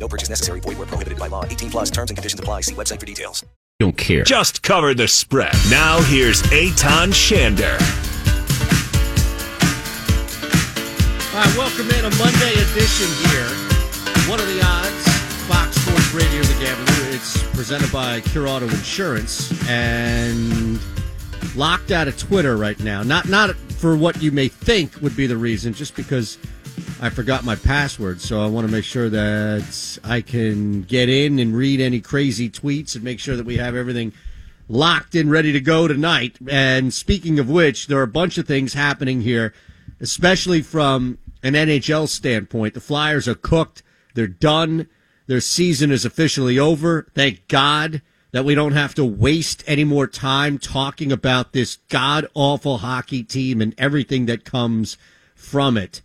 No purchase necessary. Void where prohibited by law. 18 plus terms and conditions apply. See website for details. Don't care. Just cover the spread. Now here's Aton Shander. All right, welcome in a Monday edition here. What are the odds? Fox Sports Radio, The Gambler. It's presented by Cure Auto Insurance and locked out of Twitter right now. Not not for what you may think would be the reason, just because I forgot my password. So I want to make sure that I can get in and read any crazy tweets and make sure that we have everything locked and ready to go tonight. And speaking of which, there are a bunch of things happening here, especially from an NHL standpoint. The Flyers are cooked. They're done. Their season is officially over. Thank God that we don't have to waste any more time talking about this god awful hockey team and everything that comes from it.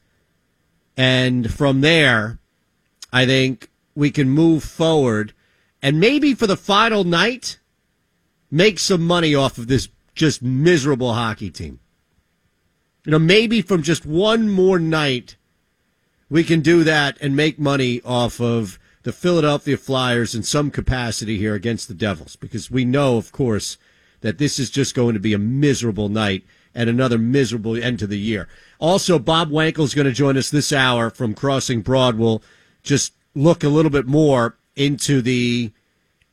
And from there, I think we can move forward and maybe for the final night, make some money off of this just miserable hockey team. You know, maybe from just one more night, we can do that and make money off of the Philadelphia Flyers in some capacity here against the Devils because we know, of course, that this is just going to be a miserable night and another miserable end to the year. Also, Bob Wankel's going to join us this hour from Crossing Broad. We'll just look a little bit more into the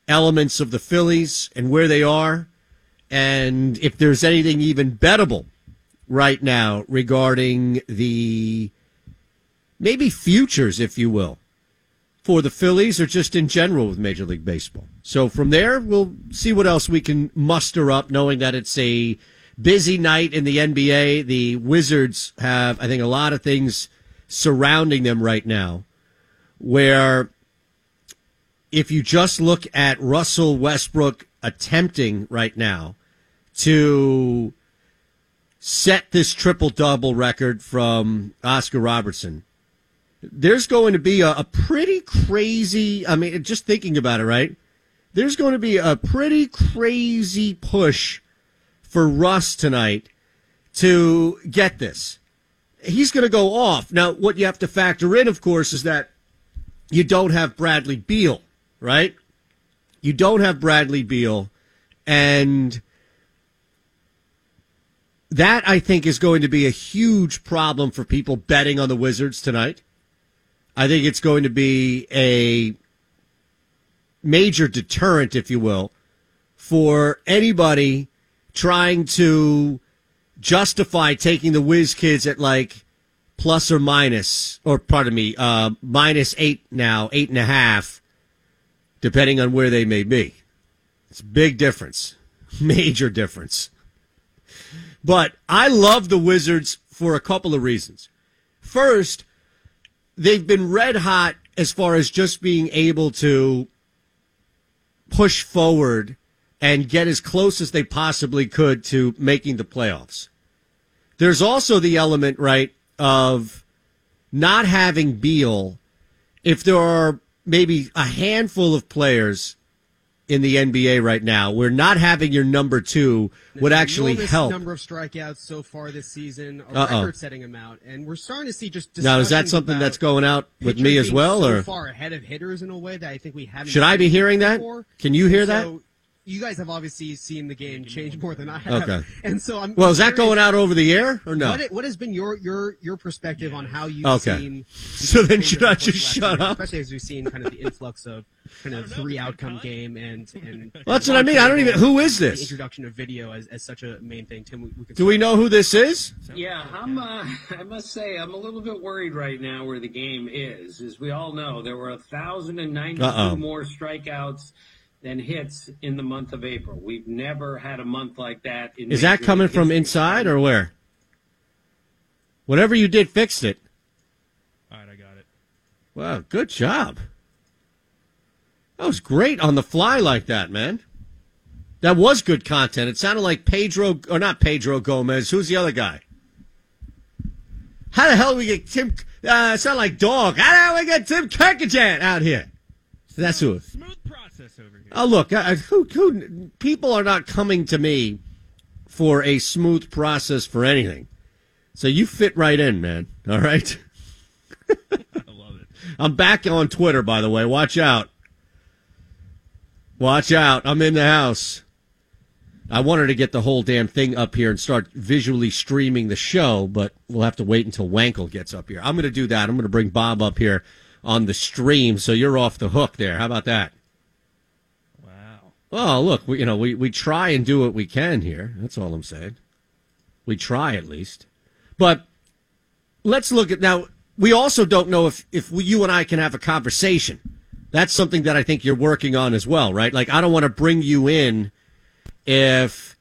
elements of the Phillies and where they are, and if there's anything even bettable right now regarding the maybe futures, if you will, for the Phillies or just in general with Major League Baseball. So from there, we'll see what else we can muster up, knowing that it's a busy night in the NBA. The Wizards have, I think, a lot of things surrounding them right now where if you just look at Russell Westbrook attempting right now to set this triple double record from Oscar Robertson, there's going to be a, a, pretty crazy, I mean, just thinking about it, right? There's going to be a pretty crazy push for Russ tonight to get this. He's going to go off. Now, what you have to factor in, of course, is that you don't have Bradley Beal, right? You don't have Bradley Beal. And that, I think, is going to be a huge problem for people betting on the Wizards tonight. I think it's going to be a major deterrent, if you will, for anybody trying to justify taking the whiz kids at like plus or minus, or pardon me, uh, minus eight now, eight and a half, depending on where they may be. It's a big difference, major difference. But I love the Wizards for a couple of reasons. First, they've been red hot as far as just being able to push forward and get as close as they possibly could to making the playoffs. There's also the element, right, of not having Beal. If there are maybe a handful of players in the NBA right now, where not having your number two would actually help. Number of strikeouts so far this season, a record-setting amount, and we're starting to see just. Now, is that something that's going out with me as well, so or far ahead of hitters in a way that I think we haven't? Should I be hearing that? Can you hear so, that? You guys have obviously seen the game change more than I have. Okay. And so I'm. Well, is that going out over the air or no? What, what has been your your your perspective on how you've Okay. seen? So then should I just shut year, up? Especially as we've seen kind of the influx of kind of three outcome game and and. Well, that's what I mean. I don't even- who is The this? introduction of video as, as such a main thing. Tim, we, we Do we know who this is? Yeah, I'm. Uh, I must say, I'm a little bit worried right now where the game is. As we all know, there were a thousand and ninety-two Uh-oh. more strikeouts than hits in the month of April. We've never had a month like that. In Is that coming from inside or where? Whatever you did, fixed it. All right, I got it. Wow, good job. That was great on the fly like that, man. That was good content. It sounded like Pedro, or not Pedro Gomez. Who's the other guy? How the hell do we get Tim? Uh, sound like dog. How do we get Tim Kurkjian out here? That's who. Smooth process over here. Oh, look, uh, who, who, people are not coming to me for a smooth process for anything. So you fit right in, man. All right. I love it. I'm back on Twitter, by the way. Watch out. Watch out. I'm in the house. I wanted to get the whole damn thing up here and start visually streaming the show, but we'll have to wait until Wankel gets up here. I'm going to do that. I'm going to bring Bob up here on the stream, so you're off the hook there. How about that? Oh, look, we, you know, we, we try and do what we can here. That's all I'm saying. We try at least. But let's look at now. We also don't know if, if we, you and I can have a conversation. That's something that I think you're working on as well, right? Like, I don't want to bring you in if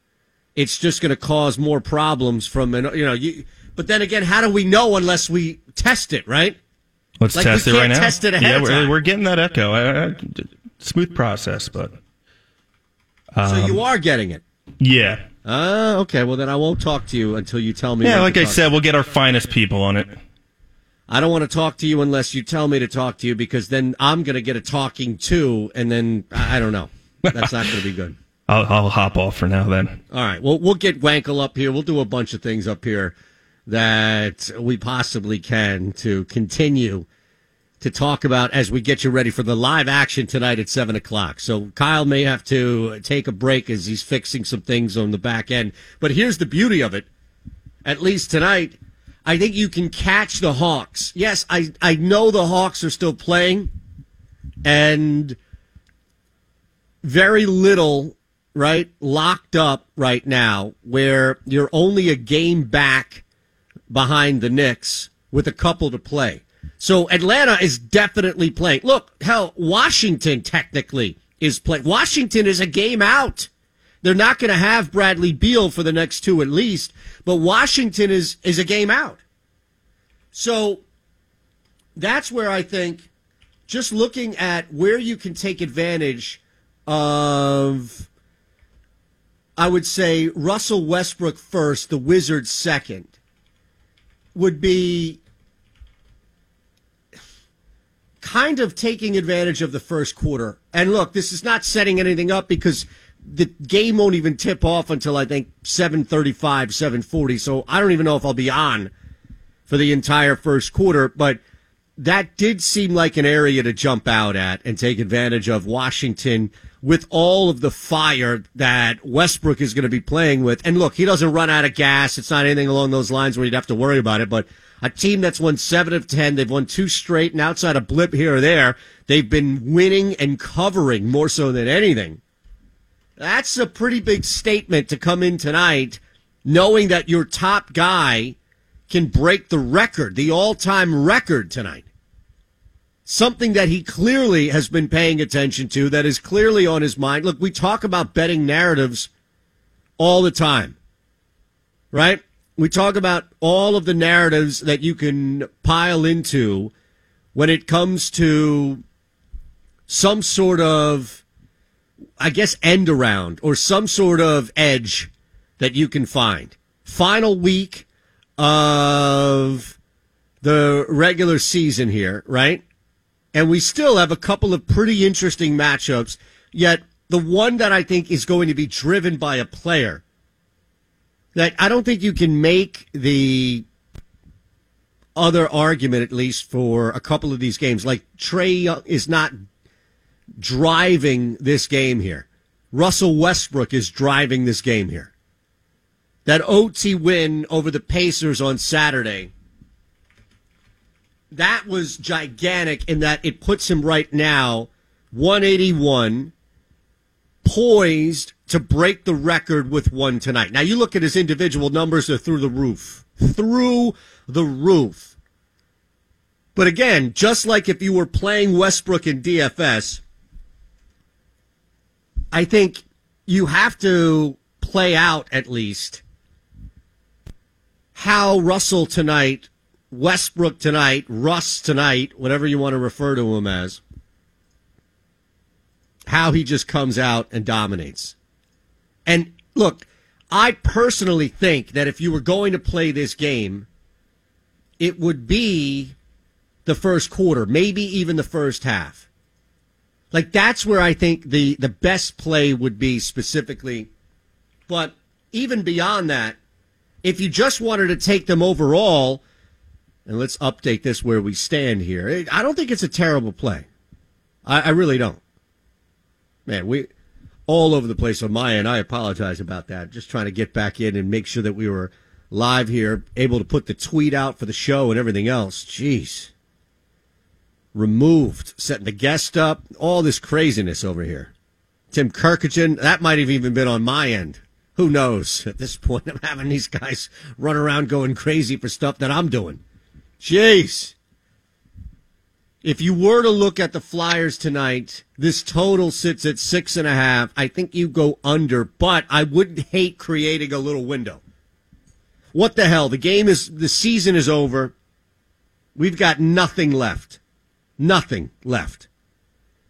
it's just going to cause more problems from, an, you know, you, but then again, how do we know unless we test it, right? Let's Like, test it right now. test it ahead yeah, we're, we're getting that echo. I, I, smooth process, but so you are getting it. yeah, Ah, okay. Well, then I won't talk to you until you tell me. yeah. Like I said, we'll get our finest people on it. I don't want to talk to you unless you tell me to talk to you because then I'm going to get a talking to, and then I I don't know. That's not going to be good. I'll, I'll hop off for now. Then All right. Well, we'll get Wankel up here. We'll do a bunch of things up here that we possibly can to continue to talk about as we get you ready for the live action tonight at seven o'clock. So Kyle may have to take a break as he's fixing some things on the back end. But here's the beauty of it. At least tonight, I think you can catch the Hawks. Yes, I, I know the Hawks are still playing and very little, right, locked up right now where you're only a game back behind the Knicks with a couple to play. So Atlanta is definitely playing. Look, hell, Washington technically is playing. Washington is a game out. They're not going to have Bradley Beal for the next two at least, but Washington is is a game out. So that's where I think just looking at where you can take advantage of I would say Russell Westbrook first, the Wizards second would be kind of taking advantage of the first quarter. And look, this is not setting anything up because the game won't even tip off until I think 7:35, 7:40. So I don't even know if I'll be on for the entire first quarter, but that did seem like an area to jump out at and take advantage of Washington with all of the fire that Westbrook is going to be playing with. And look, he doesn't run out of gas. It's not anything along those lines where you'd have to worry about it, but a team that's won seven of 10, they've won two straight, and outside a blip here or there, they've been winning and covering more so than anything. That's a pretty big statement to come in tonight, knowing that your top guy can break the record, the all time record tonight. Something that he clearly has been paying attention to, that is clearly on his mind. Look, we talk about betting narratives all the time, right? We talk about all of the narratives that you can pile into when it comes to some sort of, I guess, end around or some sort of edge that you can find. Final week of the regular season here, right? And we still have a couple of pretty interesting matchups, yet the one that I think is going to be driven by a player that I don't think you can make the other argument, at least for a couple of these games. Like Trae is not driving this game here. Russell Westbrook is driving this game here. That OT win over the Pacers on Saturday, that was gigantic in that it puts him right now 181, poised to break the record with one tonight. Now you look at his individual numbers, they're through the roof. Through the roof. But again, just like if you were playing Westbrook in DFS, I think you have to play out at least how Russell tonight, Westbrook tonight, Russ tonight, whatever you want to refer to him as, how he just comes out and dominates. And look, I personally think that if you were going to play this game, it would be the first quarter, maybe even the first half. Like that's where I think the the best play would be specifically. But even beyond that, if you just wanted to take them overall, and let's update this where we stand here. I don't think it's a terrible play. I, I really don't. Man, we all over the place on my end. I apologize about that. Just trying to get back in and make sure that we were live here, able to put the tweet out for the show and everything else. Jeez. Removed, setting the guest up, all this craziness over here. Tim Kurkjian, that might have even been on my end. Who knows? At this point, I'm having these guys run around going crazy for stuff that I'm doing. Jeez. If you were to look at the Flyers tonight, this total sits at six and a half. I think you go under, but I wouldn't hate creating a little window. What the hell? The game is, the season is over. We've got nothing left. Nothing left.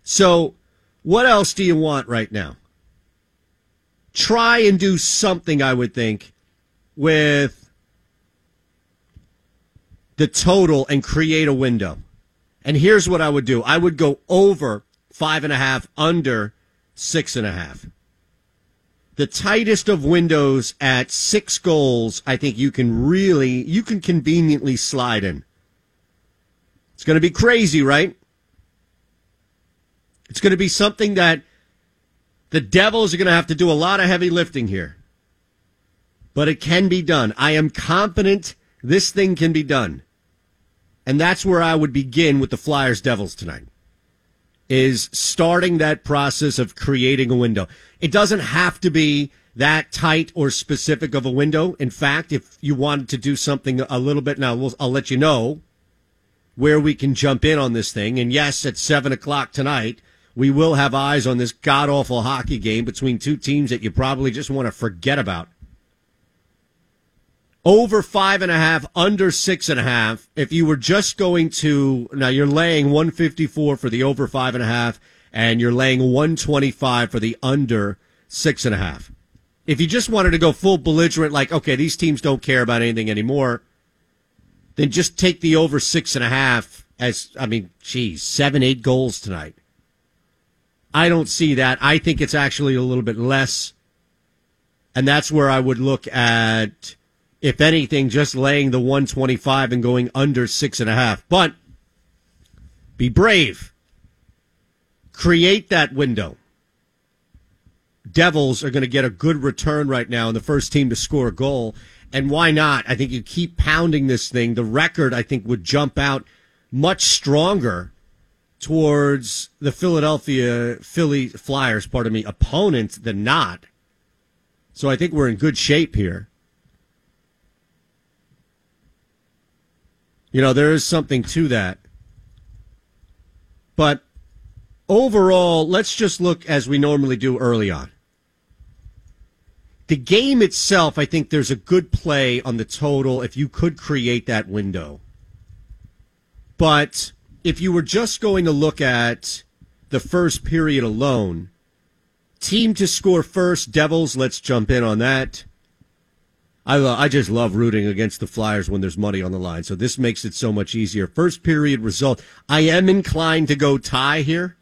So, what else do you want right now? Try and do something, I would think, with the total and create a window. And here's what I would do I would go over five and a half, under six and a half. The tightest of windows at six goals, I think you can really, you can conveniently slide in. It's going to be crazy, right? It's going to be something that the Devils are going to have to do a lot of heavy lifting here. But it can be done. I am confident this thing can be done. And that's where I would begin with the Flyers Devils tonight. Is starting that process of creating a window. It doesn't have to be that tight or specific of a window. In fact, if you wanted to do something a little bit now, we'll, I'll let you know where we can jump in on this thing. And yes, at seven o'clock tonight, we will have eyes on this god awful hockey game between two teams that you probably just want to forget about over five and a half, under six and a half. If you were just going to, now you're laying 154 for the over five and a half, and you're laying 125 for the under six and a half. If you just wanted to go full belligerent, like, okay, these teams don't care about anything anymore, then just take the over six and a half as, I mean, geez, seven, eight goals tonight. I don't see that. I think it's actually a little bit less. And that's where I would look at if anything, just laying the 125 and going under six and a half. But be brave. Create that window. Devils are going to get a good return right now in the first team to score a goal. And why not? I think you keep pounding this thing. The record, I think, would jump out much stronger towards the Philadelphia Philly Flyers, pardon me, opponent than not. So I think we're in good shape here. You know, there is something to that. But overall, let's just look as we normally do early on. The game itself, I think there's a good play on the total if you could create that window. But if you were just going to look at the first period alone, team to score first, Devils, let's jump in on that. I I just love rooting against the Flyers when there's money on the line. So this makes it so much easier. First period result. I am inclined to go tie here.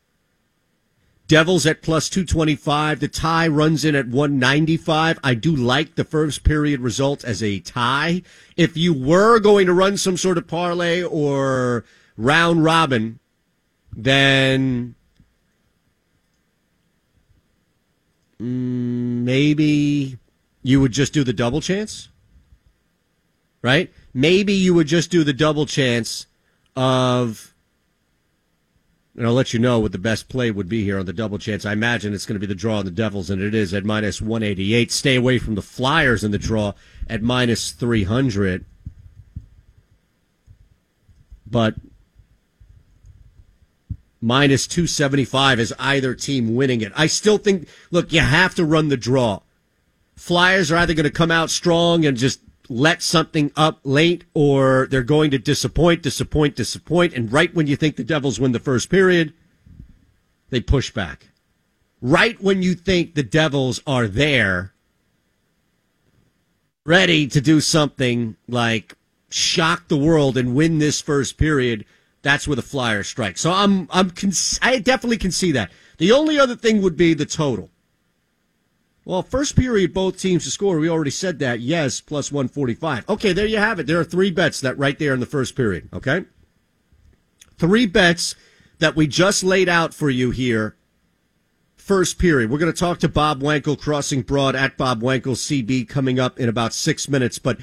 Devils at plus 225. The tie runs in at 195. I do like the first period result as a tie. If you were going to run some sort of parlay or round robin, then mm, maybe you would just do the double chance, right? Maybe you would just do the double chance of, and I'll let you know what the best play would be here on the double chance. I imagine it's going to be the draw on the Devils, and it is at minus 188. Stay away from the Flyers in the draw at minus 300. But minus 275 is either team winning it. I still think, look, you have to run the draw. Flyers are either going to come out strong and just let something up late, or they're going to disappoint, disappoint, disappoint. And right when you think the Devils win the first period, they push back. right when you think the Devils are there, ready to do something like shock the world and win this first period, that's where the Flyers strike. So I'm I'm I definitely can see that. The only other thing would be the total. Well, first period, both teams to score. We already said that. Yes, plus 145. Okay, there you have it. There are three bets that right there in the first period. Okay, three bets that we just laid out for you here. First period. We're going to talk to Bob Wankel, crossing broad at Bob Wankel CB, coming up in about six minutes. But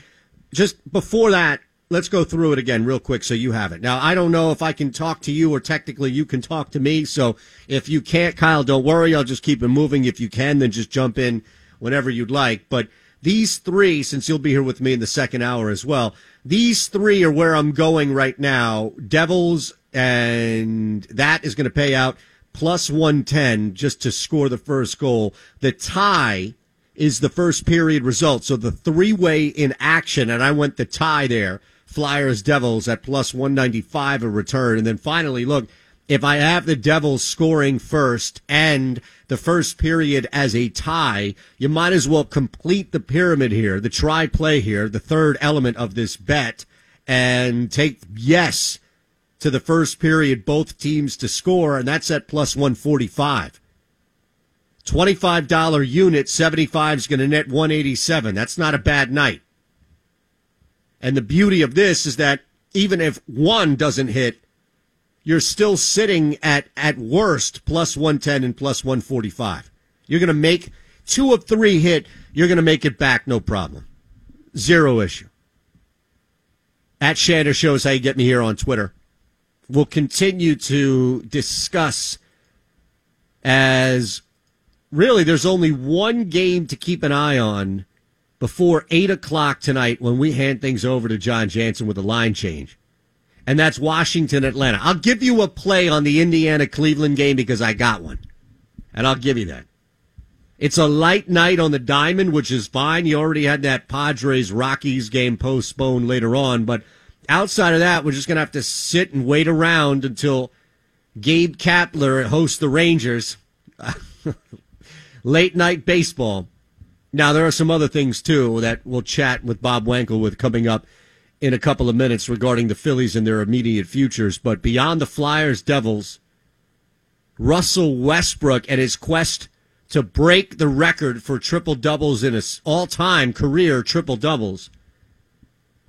just before that, let's go through it again real quick so you have it. Now, I don't know if I can talk to you or technically you can talk to me. So if you can't, Kyle, don't worry. I'll just keep it moving. If you can, then just jump in whenever you'd like. But these three, since you'll be here with me in the second hour as well, these three are where I'm going right now. Devils, and that is going to pay out plus 110 just to score the first goal. The tie is the first period result. So the three way in action, and I went the tie there Flyers Devils at plus 195 a return. And then finally, look, if I have the Devils scoring first and the first period as a tie, you might as well complete the pyramid here, the try play here, the third element of this bet, and take yes to the first period, both teams to score, and that's at plus 145. $25 unit, 75 is going to net 187. That's not a bad night. And the beauty of this is that even if one doesn't hit, you're still sitting at, at worst, plus 110 and plus 145. You're going to make two of three hit. You're going to make it back, no problem. Zero issue. At Shander shows how you get me here on Twitter. We'll continue to discuss as really there's only one game to keep an eye on before 8 o'clock tonight when we hand things over to John Jansen with a line change. And that's Washington Atlanta. I'll give you a play on the Indiana Cleveland game because I got one. And I'll give you that. It's a light night on the diamond, which is fine. You already had that Padres Rockies game postponed later on. But outside of that, we're just going to have to sit and wait around until Gabe Kapler hosts the Rangers. Late night baseball. Now, there are some other things, too, that we'll chat with Bob Wankel with coming up in a couple of minutes regarding the Phillies and their immediate futures. But beyond the Flyers Devils, Russell Westbrook and his quest to break the record for triple doubles in his all time career triple doubles.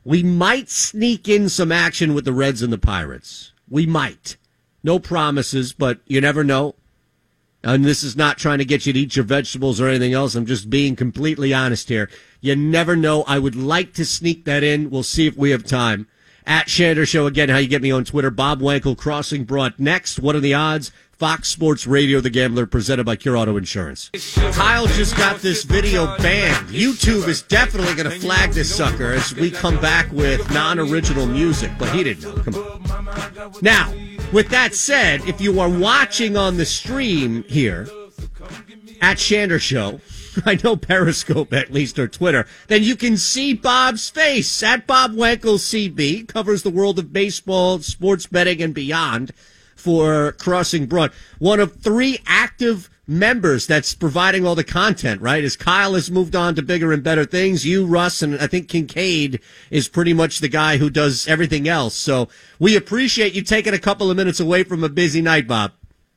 We might sneak in some action with the Reds and the Pirates. We might. No promises, but you never know. And this is not trying to get you to eat your vegetables or anything else. I'm just being completely honest here. You never know. I would like to sneak that in. We'll see if we have time. At Shander Show again, how you get me on Twitter. Bob Wankel, Crossing Broad. Next, what are the odds? Fox Sports Radio, The Gambler, presented by Cure Auto Insurance. Kyle just got this video banned. YouTube is definitely going to flag this sucker as we come back with non-original music, but he didn't know. Come on. Now, with that said, if you are watching on the stream here at Shander Show, I know Periscope at least or Twitter, then you can see Bob's face at Bob Wankel CB covers the world of baseball, sports betting, and beyond for Crossing Broad. One of three active members that's providing all the content, right? As Kyle has moved on to bigger and better things, you, Russ, and I think Kinkead is pretty much the guy who does everything else. So we appreciate you taking a couple of minutes away from a busy night, Bob.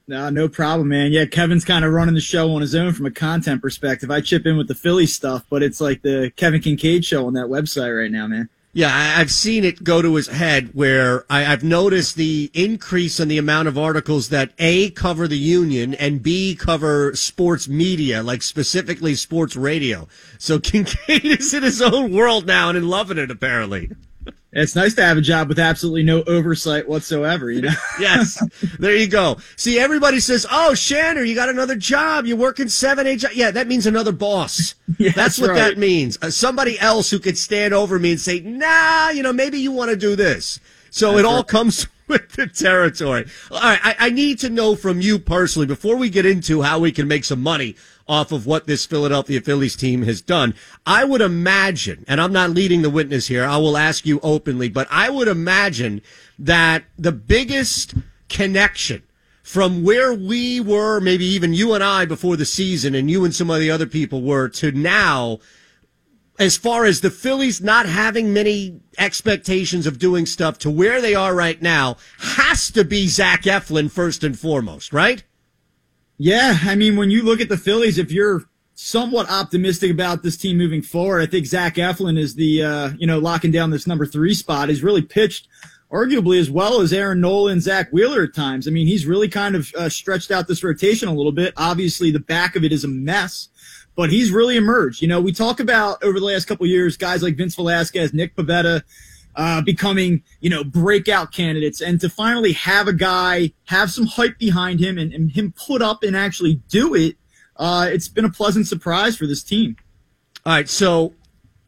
No, no problem, man. Yeah, Kevin's kind of running the show on his own from a content perspective. I chip in with the Philly stuff, but it's like the Kevin Kinkead show on that website right now, man. Yeah, I've seen it go to his head where I, have noticed the increase in the amount of articles that A, cover the union and B, cover sports media, like specifically sports radio. So Kinkead is in his own world now and in loving it, apparently. It's nice to have a job with absolutely no oversight whatsoever, you know? yes. There you go. See, everybody says, oh, Shanner, you got another job. You're working seven, eight jobs. Yeah, that means another boss. yeah, that's, that's, what right. that means. Uh, somebody else who could stand over me and say, nah, you know, maybe you want to do this. So that's it all right. comes with the territory. All right. I, I need to know from you personally, before we get into how we can make some money off of what this Philadelphia Phillies team has done. I would imagine, and I'm not leading the witness here, I will ask you openly, but I would imagine that the biggest connection from where we were, maybe even you and I before the season, and you and some of the other people were, to now, as far as the Phillies not having many expectations of doing stuff to where they are right now, has to be Zach Eflin first and foremost, right? Yeah, I mean, when you look at the Phillies, if you're somewhat optimistic about this team moving forward, I think Zach Eflin is the uh, you know locking down this number three spot. He's really pitched arguably as well as Aaron Nola and Zack Wheeler at times. I mean, he's really kind of uh, stretched out this rotation a little bit. Obviously, the back of it is a mess, but he's really emerged. You know, we talk about over the last couple years guys like Vince Velasquez, Nick Pivetta. Uh, becoming, you know, breakout candidates and to finally have a guy have some hype behind him and, and him put up and actually do it, uh, it's been a pleasant surprise for this team. All right. So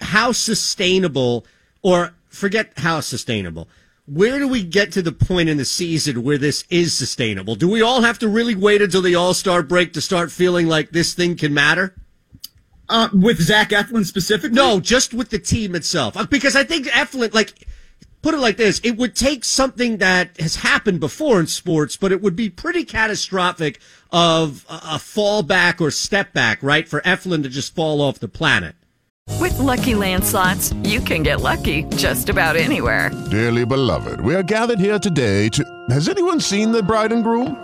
how sustainable or forget how sustainable where do we get to the point in the season where this is sustainable? Do we all have to really wait until the All Star break to start feeling like this thing can matter? Uh, with Zach Eflin specifically? No, just with the team itself. Uh, because I think Eflin, like, put it like this it would take something that has happened before in sports, but it would be pretty catastrophic of a fallback or step back, right? For Eflin to just fall off the planet. With lucky landslots, you can get lucky just about anywhere. Dearly beloved, we are gathered here today to. Has anyone seen the bride and groom?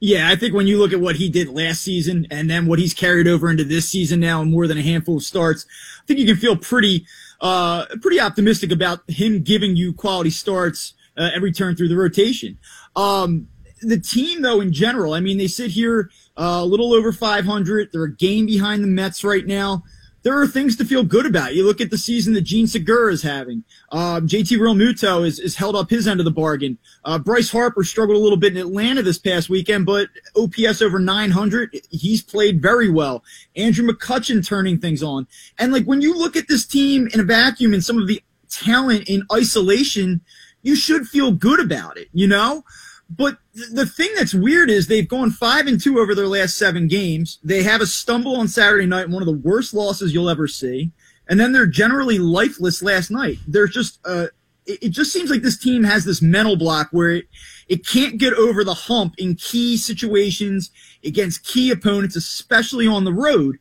Yeah, I think when you look at what he did last season and then what he's carried over into this season now more than a handful of starts, I think you can feel pretty, uh, pretty optimistic about him giving you quality starts uh, every turn through the rotation. Um, the team, though, in general, I mean, they sit here uh, a little over 500. They're a game behind the Mets right now. There are things to feel good about. You look at the season that Jean Segura is having. Um, JT Realmuto is, is held up his end of the bargain. Uh, Bryce Harper struggled a little bit in Atlanta this past weekend, but OPS over 900. He's played very well. Andrew McCutchen turning things on. And like when you look at this team in a vacuum and some of the talent in isolation – you should feel good about it, you know? But the thing that's weird is they've gone five and two over their last seven games. They have a stumble on Saturday night, one of the worst losses you'll ever see. And then they're generally lifeless last night. They're just, uh, it just seems like this team has this mental block where it, it can't get over the hump in key situations against key opponents, especially on the road.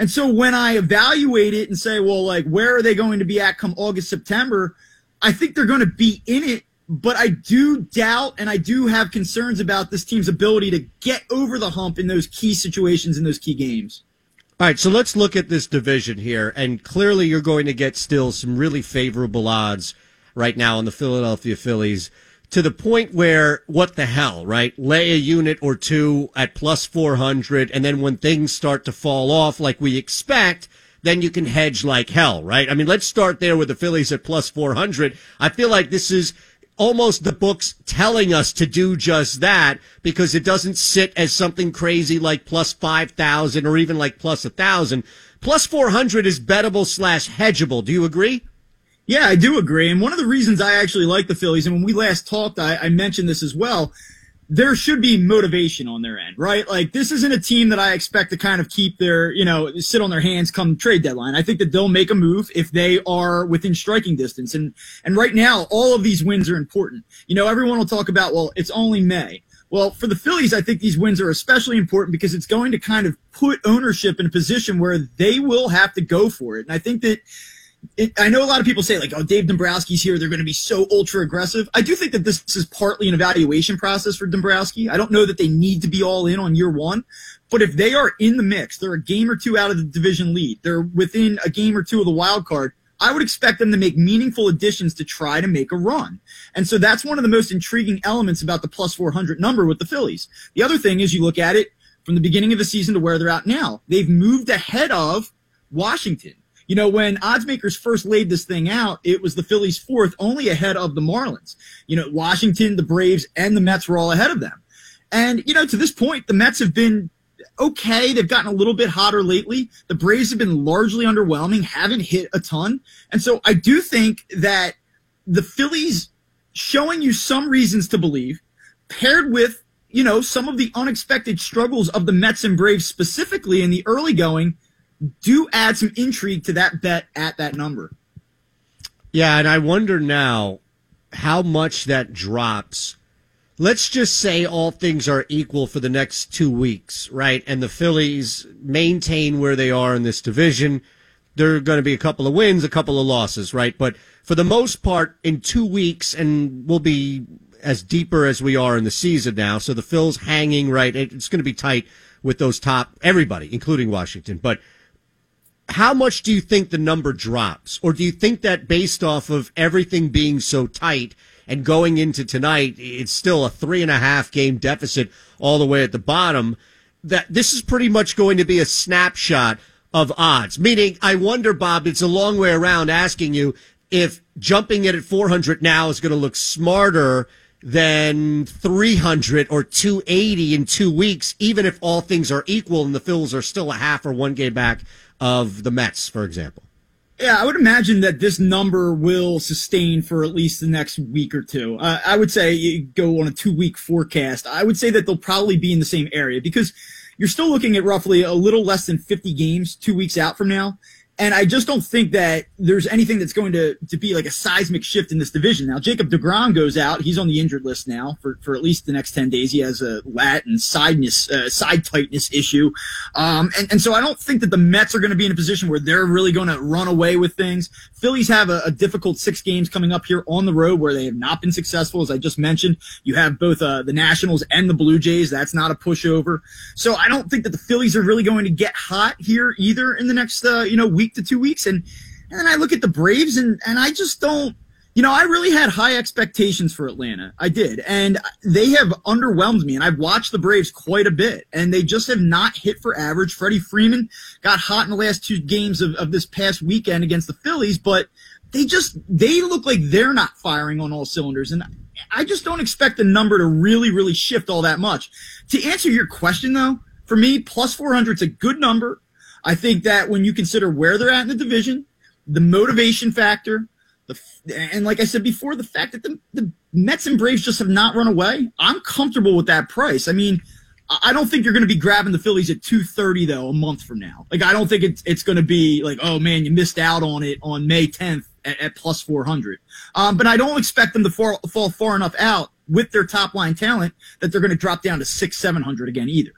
And so when I evaluate it and say, well, like, where are they going to be at come August, September? I think they're going to be in it, but I do doubt and I do have concerns about this team's ability to get over the hump in those key situations in those key games. All right, so let's look at this division here, and clearly you're going to get still some really favorable odds right now on the Philadelphia Phillies to the point where what the hell, right? Lay a unit or two at plus 400, and then when things start to fall off like we expect, then you can hedge like hell, right? I mean, let's start there with the Phillies at plus 400. I feel like this is almost the books telling us to do just that because it doesn't sit as something crazy like plus 5,000 or even like plus 1,000. Plus 400 is bettable slash hedgeable. Do you agree? Yeah, I do agree. And one of the reasons I actually like the Phillies, and when we last talked, I, I mentioned this as well there should be motivation on their end, right? Like this isn't a team that I expect to kind of keep their, you know, sit on their hands come trade deadline. I think that they'll make a move if they are within striking distance. And, and right now, all of these wins are important. You know, everyone will talk about, well, it's only May. Well, for the Phillies, I think these wins are especially important because it's going to kind of put ownership in a position where they will have to go for it. And I think that it, I know a lot of people say like, "Oh, Dave Dombrowski's here; they're going to be so ultra aggressive." I do think that this is partly an evaluation process for Dombrowski. I don't know that they need to be all in on year one, but if they are in the mix, they're a game or two out of the division lead, they're within a game or two of the wild card. I would expect them to make meaningful additions to try to make a run. And so that's one of the most intriguing elements about the plus 400 number with the Phillies. The other thing is you look at it from the beginning of the season to where they're at now. They've moved ahead of Washington. You know, when odds makers first laid this thing out, it was the Phillies fourth, only ahead of the Marlins. You know, Washington, the Braves, and the Mets were all ahead of them. And, you know, to this point, the Mets have been okay. They've gotten a little bit hotter lately. The Braves have been largely underwhelming, haven't hit a ton. And so I do think that the Phillies showing you some reasons to believe, paired with, you know, some of the unexpected struggles of the Mets and Braves specifically in the early going, do add some intrigue to that bet at that number. Yeah, and I wonder now how much that drops. Let's just say all things are equal for the next two weeks, right? And the Phillies maintain where they are in this division. There are going to be a couple of wins, a couple of losses, right? But for the most part, in two weeks, and we'll be as deeper as we are in the season now. So the Phil's hanging, right? It's going to be tight with those top, everybody, including Washington. But how much do you think the number drops? Or do you think that based off of everything being so tight and going into tonight, it's still a three and a half game deficit all the way at the bottom, that this is pretty much going to be a snapshot of odds? Meaning, I wonder, Bob, it's a long way around asking you if jumping it at 400 now is going to look smarter than 300 or 280 in two weeks, even if all things are equal and the Phils are still a half or one game back of the Mets, for example. Yeah, I would imagine that this number will sustain for at least the next week or two. Uh, I would say you go on a two week forecast. I would say that they'll probably be in the same area because you're still looking at roughly a little less than 50 games two weeks out from now. And I just don't think that there's anything that's going to, to be like a seismic shift in this division. Now, Jacob DeGrom goes out. He's on the injured list now for, for at least the next 10 days. He has a lat and sideness, uh, side tightness issue. Um, and, and so I don't think that the Mets are going to be in a position where they're really going to run away with things. Phillies have a, a, difficult six games coming up here on the road where they have not been successful. As I just mentioned, you have both, uh, the Nationals and the Blue Jays. That's not a pushover. So I don't think that the Phillies are really going to get hot here either in the next, uh, you know, week week to two weeks. And, and I look at the Braves and, and I just don't, you know, I really had high expectations for Atlanta. I did. And they have underwhelmed me. And I've watched the Braves quite a bit and they just have not hit for average. Freddie Freeman got hot in the last two games of, of this past weekend against the Phillies, but they just, they look like they're not firing on all cylinders. And I just don't expect the number to really, really shift all that much. To answer your question though, for me, plus 400 is a good number. I think that when you consider where they're at in the division, the motivation factor, the and like I said before, the fact that the, the Mets and Braves just have not run away, I'm comfortable with that price. I mean, I don't think you're going to be grabbing the Phillies at 230 though a month from now. Like I don't think it's it's going to be like, oh man, you missed out on it on May 10th at, at plus 400. Um, but I don't expect them to fall, fall far enough out with their top line talent that they're going to drop down to six, 700 again either.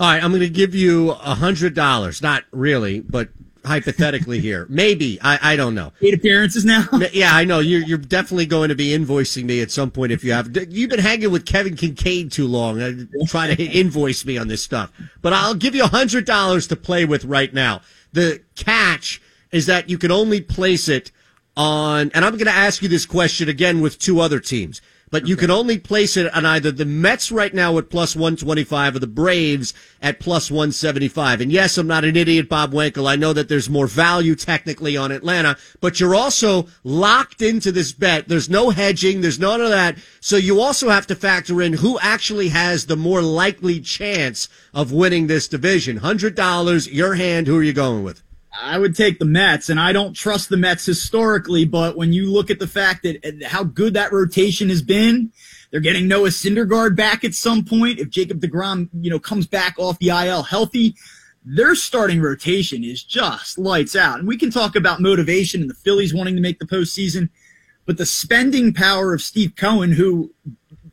All right, I'm going to give you a hundred dollars. Not really, but hypothetically here, maybe I, I don't know. Eight appearances now. yeah, I know you're you're definitely going to be invoicing me at some point if you have. You've been hanging with Kevin Kinkead too long. Uh, try to invoice me on this stuff, but I'll give you a hundred dollars to play with right now. The catch is that you can only place it on, and I'm going to ask you this question again with two other teams but you can only place it on either the Mets right now at plus 125 or the Braves at plus 175. And yes, I'm not an idiot, Bob Wankel. I know that there's more value technically on Atlanta, but you're also locked into this bet. There's no hedging. There's none of that. So you also have to factor in who actually has the more likely chance of winning this division. $100, your hand. Who are you going with? I would take the Mets, and I don't trust the Mets historically, but when you look at the fact that how good that rotation has been, they're getting Noah Syndergaard back at some point. If Jacob DeGrom, you know, comes back off the IL healthy, their starting rotation is just lights out. And we can talk about motivation and the Phillies wanting to make the postseason, but the spending power of Steve Cohen, who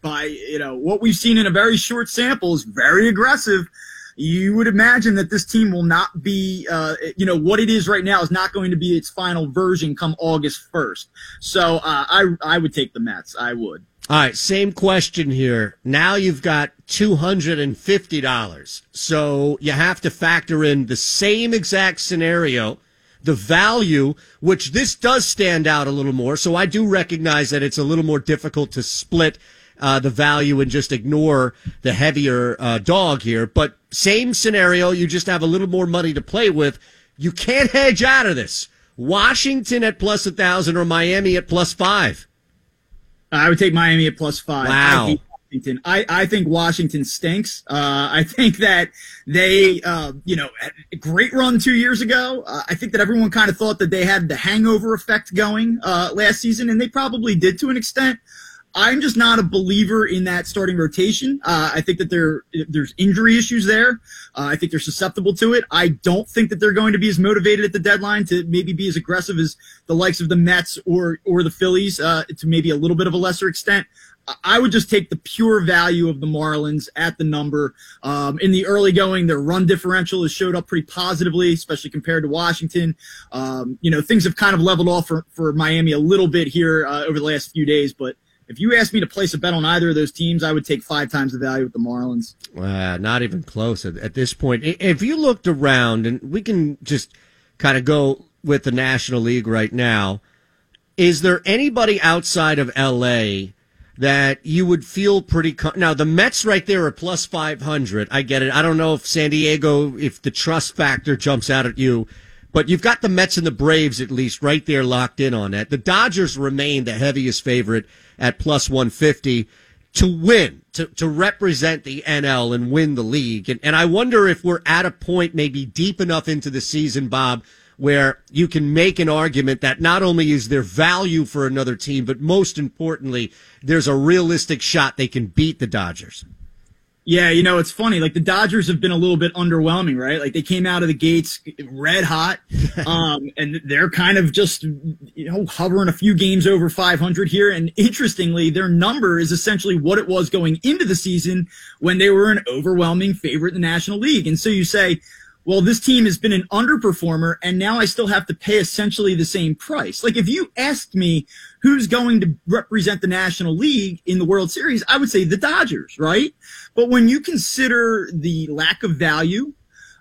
by, you know, what we've seen in a very short sample is very aggressive you would imagine that this team will not be, uh, you know, what it is right now is not going to be its final version come August 1st. So uh, I, I would take the Mets. I would. All right, same question here. Now you've got $250. So you have to factor in the same exact scenario the value, which this does stand out a little more. So I do recognize that it's a little more difficult to split uh, the value and just ignore the heavier uh, dog here. But same scenario, you just have a little more money to play with. You can't hedge out of this. Washington at plus a thousand or Miami at plus five. I would take Miami at plus five. Wow. I Washington. I, I think Washington stinks. Uh, I think that they, uh, you know, great run two years ago. Uh, I think that everyone kind of thought that they had the hangover effect going uh, last season, and they probably did to an extent. I'm just not a believer in that starting rotation. Uh, I think that there there's injury issues there. Uh, I think they're susceptible to it. I don't think that they're going to be as motivated at the deadline to maybe be as aggressive as the likes of the Mets or or the Phillies uh, to maybe a little bit of a lesser extent. I would just take the pure value of the Marlins at the number. Um, in the early going, their run differential has showed up pretty positively, especially compared to Washington. Um, you know, things have kind of leveled off for, for Miami a little bit here uh, over the last few days, but if you asked me to place a bet on either of those teams, I would take five times the value with the Marlins. Uh, not even close at, at this point. If you looked around, and we can just kind of go with the National League right now, is there anybody outside of LA that you would feel pretty com- now the Mets right there are plus 500 I get it I don't know if San Diego if the trust factor jumps out at you but you've got the Mets and the Braves at least right there locked in on that the Dodgers remain the heaviest favorite at plus 150 to win, to, to represent the NL and win the league. And, and I wonder if we're at a point maybe deep enough into the season, Bob, where you can make an argument that not only is there value for another team, but most importantly, there's a realistic shot they can beat the Dodgers. Yeah, you know, it's funny. Like the Dodgers have been a little bit underwhelming, right? Like they came out of the gates red hot. Um, and they're kind of just, you know, hovering a few games over 500 here. And interestingly, their number is essentially what it was going into the season when they were an overwhelming favorite in the National League. And so you say, well, this team has been an underperformer and now I still have to pay essentially the same price. Like if you asked me who's going to represent the National League in the World Series, I would say the Dodgers, right? But when you consider the lack of value,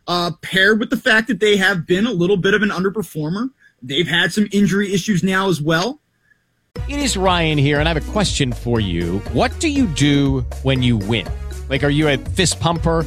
uh, paired with the fact that they have been a little bit of an underperformer, they've had some injury issues now as well. It is Ryan here, and I have a question for you. What do you do when you win? Like, are you a fist pumper?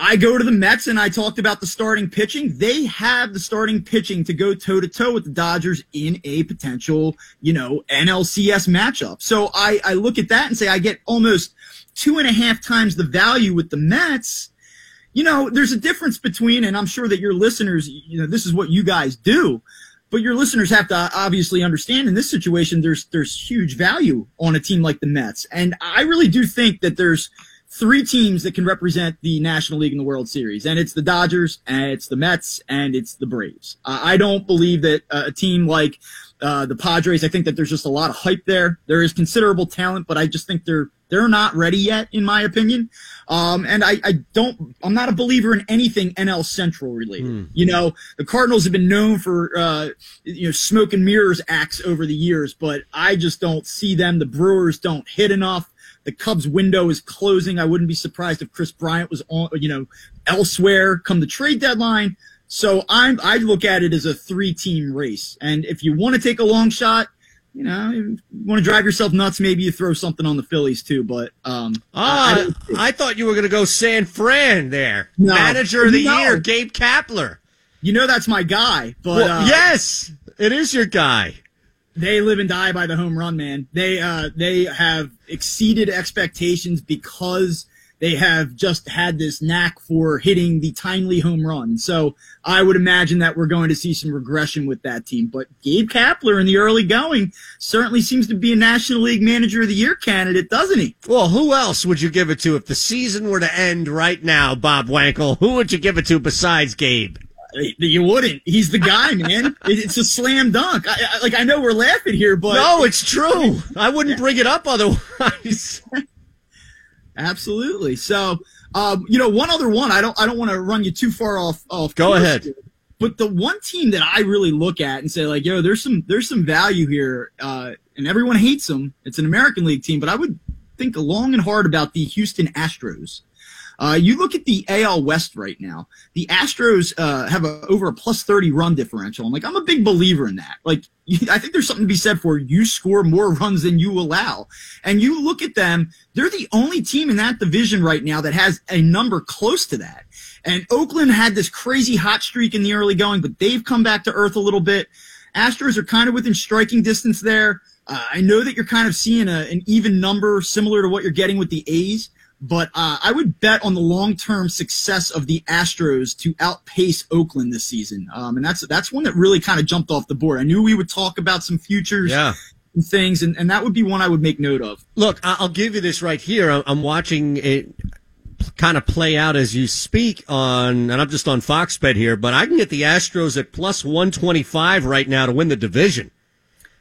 I go to the Mets and I talked about the starting pitching. They have the starting pitching to go toe to toe with the Dodgers in a potential, you know, NLCS matchup. So I, I look at that and say I get almost two and a half times the value with the Mets. You know, there's a difference between, and I'm sure that your listeners, you know, this is what you guys do, but your listeners have to obviously understand in this situation, there's, there's huge value on a team like the Mets. And I really do think that there's, three teams that can represent the National League in the World Series, and it's the Dodgers, and it's the Mets, and it's the Braves. Uh, I don't believe that uh, a team like uh, the Padres. I think that there's just a lot of hype there. There is considerable talent, but I just think they're they're not ready yet, in my opinion. Um, and I, I don't, I'm not a believer in anything NL Central related. Mm. You know, the Cardinals have been known for, uh, you know, smoke and mirrors acts over the years, but I just don't see them. The Brewers don't hit enough. The Cubs window is closing. I wouldn't be surprised if Kris Bryant was on, you know, elsewhere come the trade deadline. So I'm, I look at it as a three team race. And if you want to take a long shot, you know, you want to drive yourself nuts, maybe you throw something on the Phillies too. But um, ah, I, I, thought you were going to go San Fran there. No, Manager of the no. year, Gabe Kapler. You know that's my guy. But well, uh, yes, it is your guy they live and die by the home run, man. They uh, they have exceeded expectations because they have just had this knack for hitting the timely home run. So I would imagine that we're going to see some regression with that team. But Gabe Kapler in the early going certainly seems to be a National League Manager of the Year candidate, doesn't he? Well, who else would you give it to if the season were to end right now, Bob Wankel? Who would you give it to besides Gabe? You wouldn't. He's the guy, man. it's a slam dunk. I, I, like I know we're laughing here, but no, it's true. I wouldn't bring it up otherwise. Absolutely. So, um, you know, one other one. I don't. I don't want to run you too far off. Off. Go ahead. Here, but the one team that I really look at and say like, yo, there's some there's some value here, uh, and everyone hates them. It's an American League team, but I would think long and hard about the Houston Astros. Uh, you look at the AL West right now. The Astros uh, have a, over a plus 30 run differential. I'm like, I'm a big believer in that. Like, I think there's something to be said for you score more runs than you allow. And you look at them, they're the only team in that division right now that has a number close to that. And Oakland had this crazy hot streak in the early going, but they've come back to earth a little bit. Astros are kind of within striking distance there. Uh, I know that you're kind of seeing a, an even number similar to what you're getting with the A's. But uh, I would bet on the long-term success of the Astros to outpace Oakland this season, um, and that's that's one that really kind of jumped off the board. I knew we would talk about some futures. Yeah. And things, and, and that would be one I would make note of. Look, I'll give you this right here. I'm watching it kind of play out as you speak on, and I'm just on Fox Bet here, but I can get the Astros at plus 125 right now to win the division.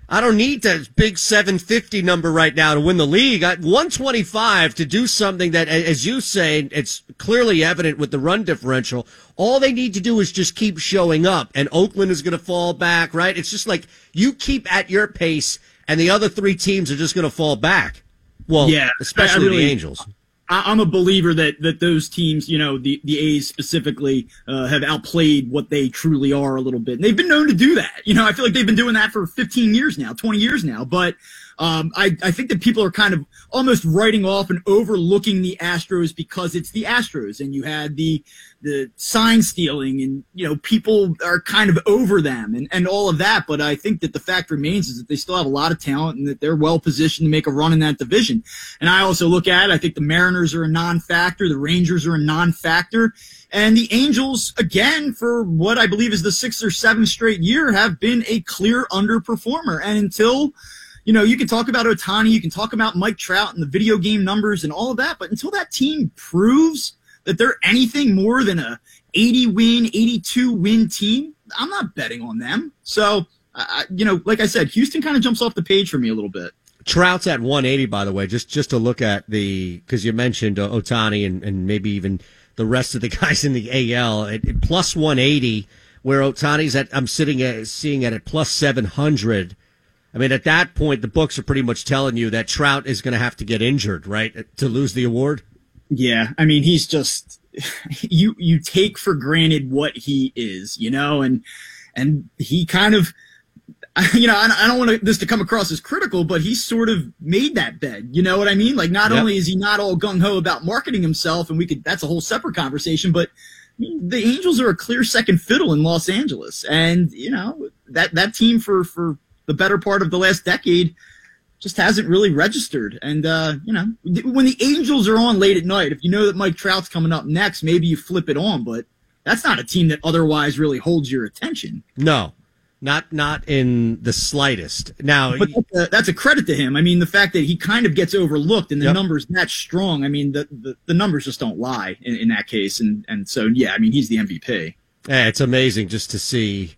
I don't need that big 750 number right now to win the league. I, 125 to do something that, as you say, it's clearly evident with the run differential. All they need to do is just keep showing up, and Oakland is going to fall back, right? It's just like you keep at your pace, and the other three teams are just going to fall back. Well, yeah, especially really, the Angels. I'm a believer that that those teams, you know, the the A's specifically, uh, have outplayed what they truly are a little bit. And they've been known to do that. You know, I feel like they've been doing that for 15 years now, 20 years now. But um, I, I think that people are kind of almost writing off and overlooking the Astros because it's the Astros, and you had the the sign stealing, and you know people are kind of over them and, and all of that. But I think that the fact remains is that they still have a lot of talent and that they're well positioned to make a run in that division. And I also look at it, I think the Mariners are a non-factor, the Rangers are a non-factor. And the Angels, again, for what I believe is the sixth or seventh straight year, have been a clear underperformer. And until you know, you can talk about Ohtani, you can talk about Mike Trout and the video game numbers and all of that, but until that team proves that they're anything more than a 80 win, 82 win team, I'm not betting on them. So, uh, you know, like I said, Houston kind of jumps off the page for me a little bit. Trout's at 180, by the way, just just to look at the because you mentioned uh, Ohtani and, and maybe even the rest of the guys in the AL at, at plus 180, where Ohtani's at. I'm sitting at seeing it at plus 700. I mean, at that point, the books are pretty much telling you that Trout is going to have to get injured, right, to lose the award. Yeah, I mean, he's just you. You take for granted what he is, you know, and and he kind of, you know, I don't want this to come across as critical, but he sort of made that bed. You know what I mean? Like, not yep. only is he not all gung ho about marketing himself, and we could that's a whole separate conversation, but the Angels are a clear second fiddle in Los Angeles, and you know that that team for for the better part of the last decade just hasn't really registered. And, uh, you know, when the Angels are on late at night, if you know that Mike Trout's coming up next, maybe you flip it on, but that's not a team that otherwise really holds your attention. No, not not in the slightest. Now, but that's a, that's a, credit to him. I mean, the fact that he kind of gets overlooked and the yep. numbers that strong. I mean, the, the, the numbers just don't lie in, in, that case. And and so yeah, I mean, he's the MVP. Yeah, it's amazing just to see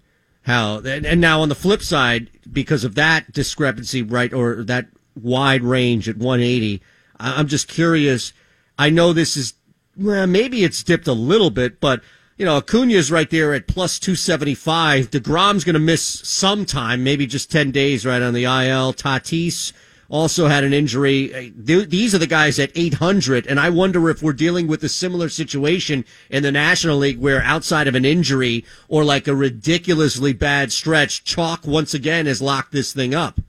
how and, now on the flip side, because of that discrepancy, right, or that wide range at 180, I'm just curious. I know this is well, maybe it's dipped a little bit, but you know, Acuna's right there at plus 275. DeGrom's going to miss some time, maybe just 10 days right on the IL. Tatis also had an injury. Uh, these are the guys at 800, and I wonder if we're dealing with a similar situation in the National League where outside of an injury or like a ridiculously bad stretch, chalk once again has locked this thing up.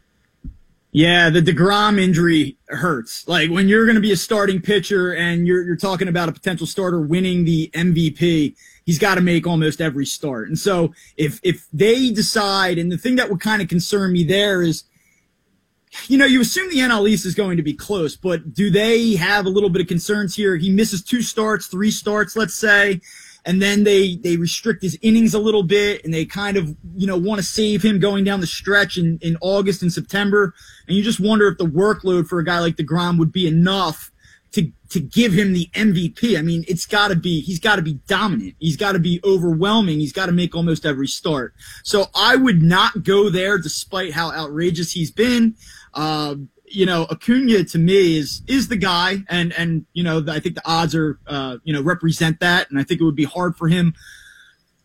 Yeah, the DeGrom injury hurts. Like when you're going to be a starting pitcher and you're, you're talking about a potential starter winning the MVP, he's got to make almost every start. And so if, if they decide, and the thing that would kind of concern me there is you know, you assume the NL East is going to be close, but do they have a little bit of concerns here? He misses two starts, three starts, let's say, and then they they restrict his innings a little bit, and they kind of you know want to save him going down the stretch in in August and September, and you just wonder if the workload for a guy like Degrom would be enough to to give him the MVP. I mean, it's got to be he's got to be dominant. He's got to be overwhelming. He's got to make almost every start. So I would not go there, despite how outrageous he's been. Uh, you know, Acuna to me is is the guy, and and you know, I think the odds are uh, you know represent that, and I think it would be hard for him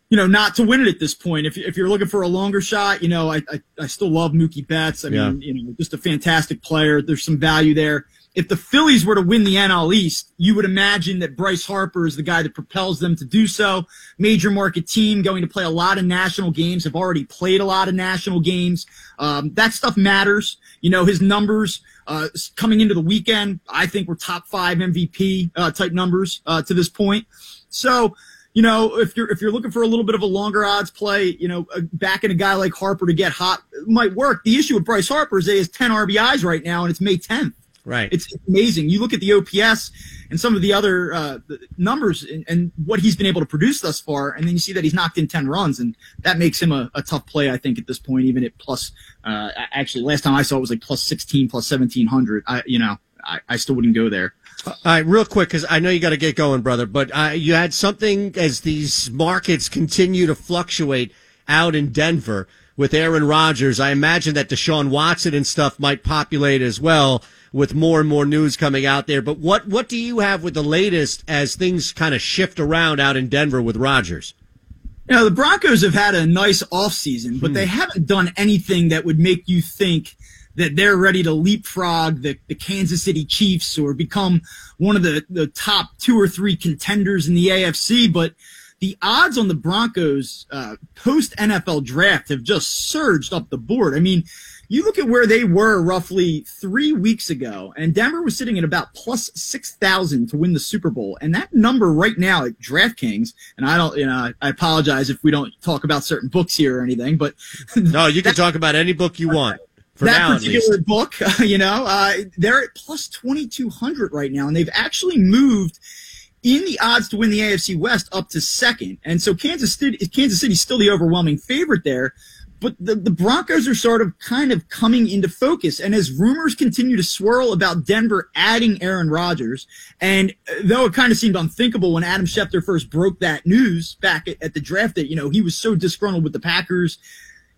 you know, not to win it at this point. If, if you're looking for a longer shot, you know, I, I, I still love Mookie Betts. I mean, you know, just a fantastic player. There's some value there if the Phillies were to win the NL East, you would imagine that Bryce Harper is the guy that propels them to do so. Major market team going to play a lot of national games, have already played a lot of national games. Um, that stuff matters. You know, his numbers uh, coming into the weekend, I think were top five MVP uh, type numbers uh, to this point. So, you know, if you're if you're looking for a little bit of a longer odds play, you know, uh, backing a guy like Harper to get hot might work. The issue with Bryce Harper is he has 10 RBIs right now, and it's May 10th. Right. It's amazing. You look at the OPS and some of the other uh, numbers and, and, what he's been able to produce thus far, and then you see that he's knocked in 10 runs, and that makes him a, a tough play, I think, at this point, even at plus, uh, actually, last time I saw it was like plus 16, plus 1700. I, you know, I, I still wouldn't go there. All right, real quick, because I know you got to get going, brother, but uh, you had something as these markets continue to fluctuate out in Denver with Aaron Rodgers. I imagine that Deshaun Watson and stuff might populate as well with more and more news coming out there. But what what do you have with the latest as things kind of shift around out in Denver with Rodgers? You know, the Broncos have had a nice offseason, but hmm. they haven't done anything that would make you think that they're ready to leapfrog the, the Kansas City Chiefs or become one of the, the top two or three contenders in the AFC. But the odds on the Broncos uh, post NFL draft have just surged up the board. I mean, you look at where they were roughly three weeks ago, and Denver was sitting at about plus 6,000 to win the Super Bowl. And that number right now at DraftKings, and I don't, you know, I apologize if we don't talk about certain books here or anything, but. No, you can talk about any book you want. that now, particular book, you know, uh, they're at plus 2,200 right now, and they've actually moved in the odds to win the AFC West up to second. And so Kansas City, Kansas City's still the overwhelming favorite there but the, the Broncos are sort of kind of coming into focus. And as rumors continue to swirl about Denver adding Aaron Rodgers, and though it kind of seemed unthinkable when Adam Schefter first broke that news back at, at the draft that, you know, he was so disgruntled with the Packers,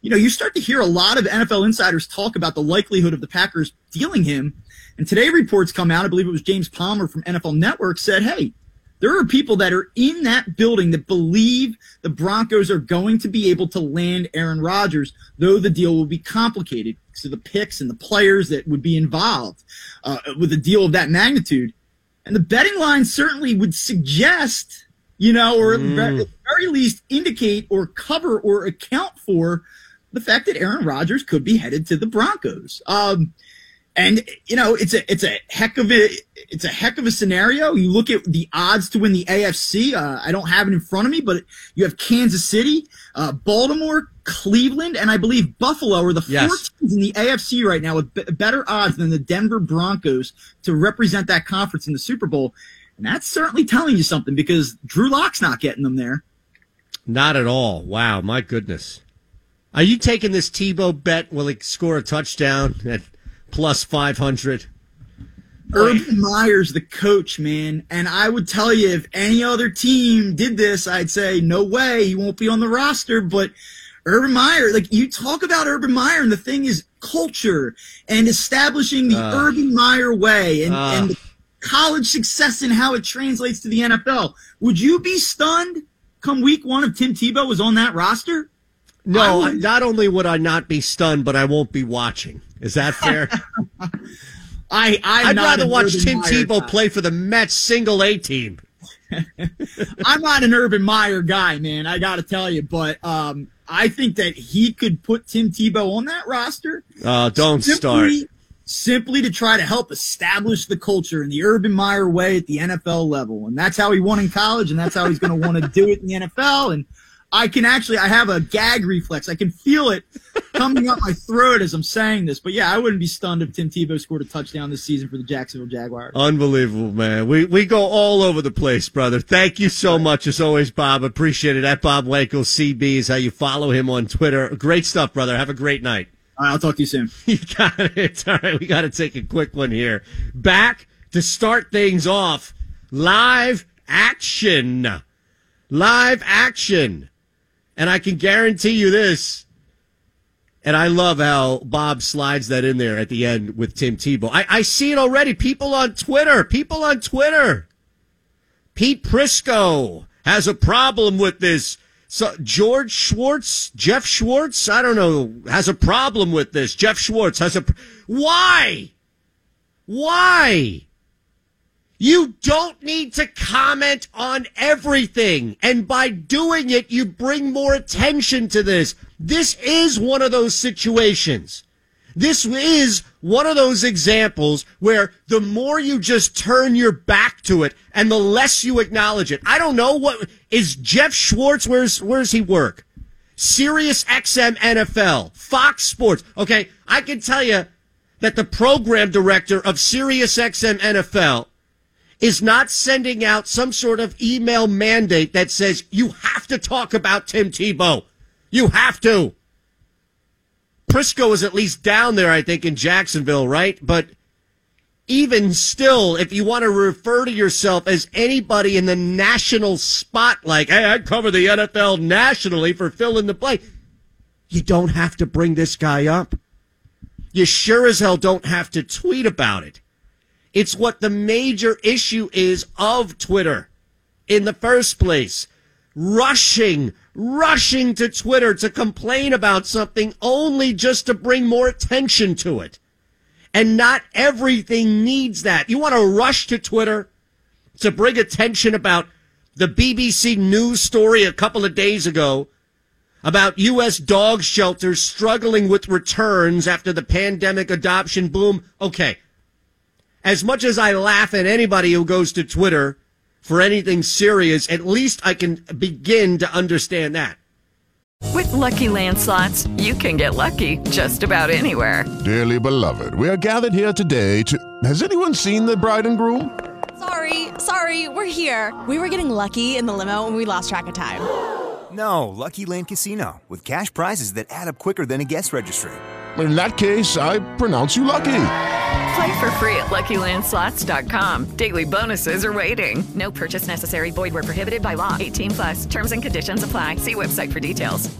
you know, you start to hear a lot of NFL insiders talk about the likelihood of the Packers dealing him. And today reports come out, I believe it was James Palmer from NFL Network said, hey, there are people that are in that building that believe the Broncos are going to be able to land Aaron Rodgers, though the deal will be complicated to the picks and the players that would be involved uh, with a deal of that magnitude. And the betting line certainly would suggest, you know, or mm. at the very least indicate or cover or account for the fact that Aaron Rodgers could be headed to the Broncos. Um, and you know, it's a it's a heck of a it's a heck of a scenario. You look at the odds to win the AFC. Uh, I don't have it in front of me, but you have Kansas City, uh, Baltimore, Cleveland, and I believe Buffalo are the yes. four teams in the AFC right now with b- better odds than the Denver Broncos to represent that conference in the Super Bowl. And that's certainly telling you something because Drew Lock's not getting them there. Not at all. Wow, my goodness. Are you taking this Tebow bet? Will he score a touchdown plus 500. Urban Meyer's the coach, man. And I would tell you, if any other team did this, I'd say, no way, he won't be on the roster. But Urban Meyer, like you talk about Urban Meyer, and the thing is culture and establishing the uh, Urban Meyer way and, uh, and college success and how it translates to the NFL. Would you be stunned come week one if Tim Tebow was on that roster? No, not only would I not be stunned, but I won't be watching. Is that fair? I i would rather watch Tim Tebow guy. play for the Mets single A team. I'm not an Urban Meyer guy, man. I got to tell you, but um, I think that he could put Tim Tebow on that roster. Uh, don't simply, start. Simply to try to help establish the culture in the Urban Meyer way at the NFL level, and that's how he won in college, and that's how he's going to want to do it in the NFL. And I can actually, I have a gag reflex. I can feel it coming up my throat as I'm saying this. But yeah, I wouldn't be stunned if Tim Tebow scored a touchdown this season for the Jacksonville Jaguars. Unbelievable, man. We we go all over the place, brother. Thank you so much as always, Bob. Appreciate it. At Bob Wankel CB is how you follow him on Twitter. Great stuff, brother. Have a great night. I'll talk to you soon. You got it. All right, we got to take a quick one here. Back to to start things off. Live action. Live action. And I can guarantee you this. And I love how Bob slides that in there at the end with Tim Tebow. I, I see it already. People on Twitter, people on Twitter. Pete Prisco has a problem with this. So George Schwartz, Jeff Schwartz, I don't know, has a problem with this. Jeff Schwartz has a. Why? Why? You don't need to comment on everything. And by doing it, you bring more attention to this. This is one of those situations. This is one of those examples where the more you just turn your back to it and the less you acknowledge it. I don't know what is Jeff Schwartz. Where's, where's he work? Sirius XM NFL, Fox Sports. Okay. I can tell you that the program director of Sirius XM NFL is not sending out some sort of email mandate that says you have to talk about Tim Tebow. You have to. Prisco is at least down there, I think, in Jacksonville, right? But even still, if you want to refer to yourself as anybody in the national spotlight, hey, I cover the NFL nationally for fill in the blank, you don't have to bring this guy up. You sure as hell don't have to tweet about it. It's what the major issue is of Twitter in the first place. Rushing, rushing to Twitter to complain about something only just to bring more attention to it. And not everything needs that. You want to rush to Twitter to bring attention about the BBC News story a couple of days ago about U.S. dog shelters struggling with returns after the pandemic adoption boom. Okay as much as I laugh at anybody who goes to Twitter for anything serious, at least I can begin to understand that. With lucky landslots, you can get lucky just about anywhere. Dearly beloved, we are gathered here today to. Has anyone seen the bride and groom? Sorry, sorry, we're here. We were getting lucky in the limo and we lost track of time. No, Lucky Land Casino, with cash prizes that add up quicker than a guest registry. In that case, I pronounce you lucky. Play for free at LuckyLandSlots.com. Daily bonuses are waiting. No purchase necessary. Void were prohibited by law. 18 plus. Terms and conditions apply. See website for details.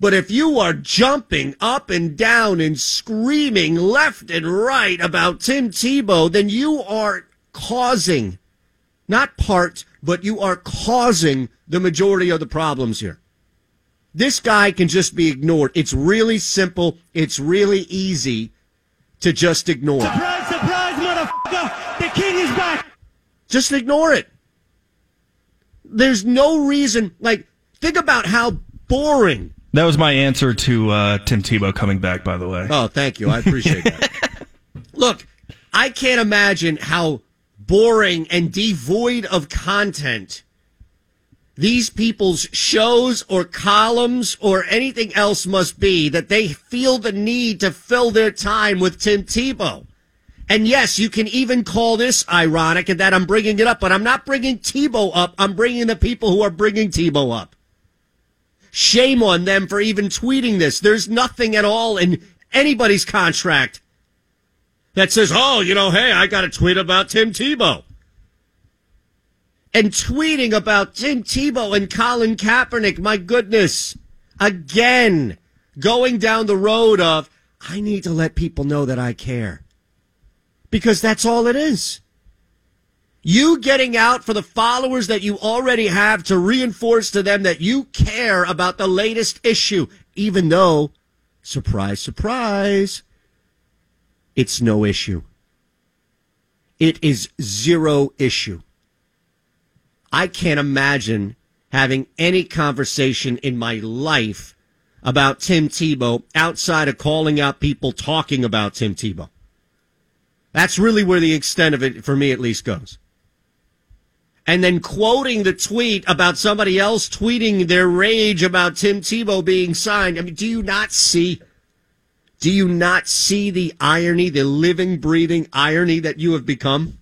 But if you are jumping up and down and screaming left and right about Tim Tebow, then you are causing, not part, but you are causing the majority of the problems here. This guy can just be ignored. It's really simple. It's really easy to just ignore. Surprise, surprise, motherfucker! The king is back! Just ignore it. There's no reason, like, think about how boring. That was my answer to uh, Tim Tebow coming back, by the way. Oh, thank you. I appreciate that. Look, I can't imagine how boring and devoid of content these people's shows or columns or anything else must be that they feel the need to fill their time with Tim Tebow. And yes, you can even call this ironic and that I'm bringing it up, but I'm not bringing Tebow up. I'm bringing the people who are bringing Tebow up. Shame on them for even tweeting this. There's nothing at all in anybody's contract that says, oh, you know, hey, I got to tweet about Tim Tebow and tweeting about Tim Tebow and Colin Kaepernick. My goodness. Again, going down the road of, I need to let people know that I care. Because that's all it is. You getting out for the followers that you already have to reinforce to them that you care about the latest issue, even though, surprise, surprise, it's no issue. It is zero issue. I can't imagine having any conversation in my life about Tim Tebow outside of calling out people talking about Tim Tebow. That's really where the extent of it, for me at least, goes. And then quoting the tweet about somebody else tweeting their rage about Tim Tebow being signed. I mean, do you not see? Do you not see the irony, the living, breathing irony that you have become?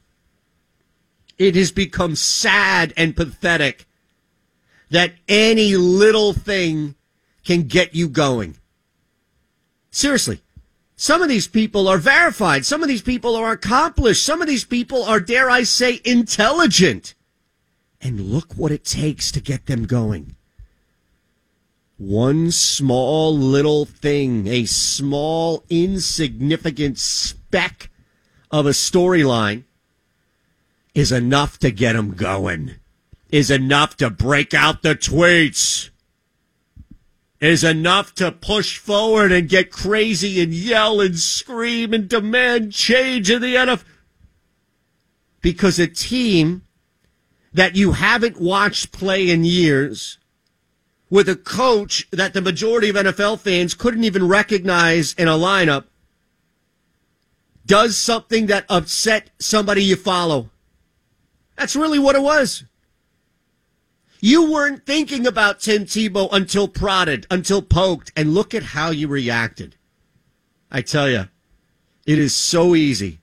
It has become sad and pathetic that any little thing can get you going. Seriously, Some of these people are verified. Some of these people are accomplished. Some of these people are, dare I say, intelligent. And look what it takes to get them going. One small little thing, a small, insignificant speck of a storyline is enough to get them going, is enough to break out the tweets is enough to push forward and get crazy and yell and scream and demand change in the NFL. Because a team that you haven't watched play in years, with a coach that the majority of NFL fans couldn't even recognize in a lineup, does something that upset somebody you follow. That's really what it was. You weren't thinking about Tim Tebow until prodded, until poked, and look at how you reacted. I tell you, it is so easy.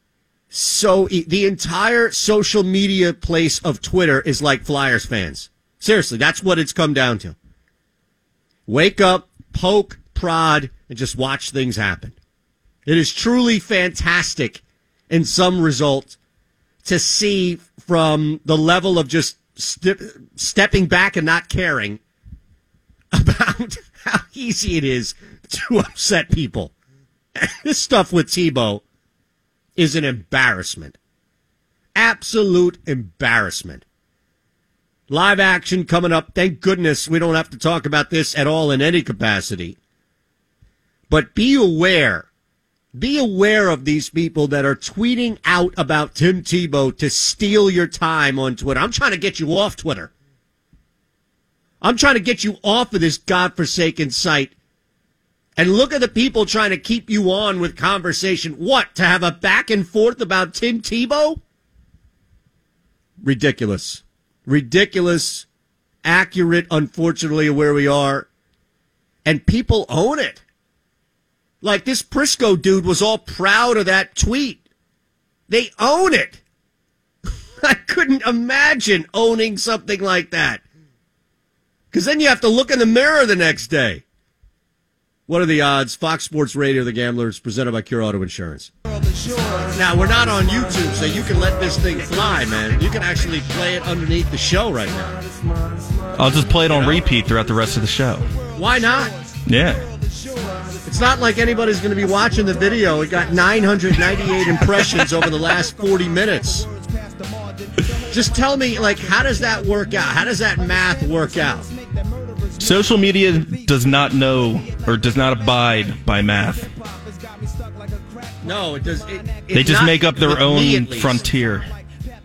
So e- the entire social media place of Twitter is like Flyers fans. Seriously, that's what it's come down to. Wake up, poke, prod, and just watch things happen. It is truly fantastic in some result to see from the level of just stepping back and not caring about how easy it is to upset people. this stuff with Tebow is an embarrassment. Absolute embarrassment. Live action coming up. Thank goodness we don't have to talk about this at all in any capacity. But be aware be aware of these people that are tweeting out about Tim Tebow to steal your time on Twitter. I'm trying to get you off Twitter. I'm trying to get you off of this godforsaken site. And look at the people trying to keep you on with conversation. What? To have a back and forth about Tim Tebow? Ridiculous. Ridiculous. Accurate, unfortunately, where we are. And people own it. Like this Prisco dude was all proud of that tweet. They own it. I couldn't imagine owning something like that. Because then you have to look in the mirror the next day. What are the odds? Fox Sports Radio, The Gamblers, presented by Cure Auto Insurance. Now, we're not on YouTube, so you can let this thing fly, man. You can actually play it underneath the show right now. I'll just play it on repeat throughout the rest of the show. Why not? Yeah. It's not like anybody's going to be watching the video. It got 998 impressions over the last 40 minutes. Just tell me, like, how does that work out? How does that math work out? Social media does not know or does not abide by math. No, it does. It, they just make up their own frontier.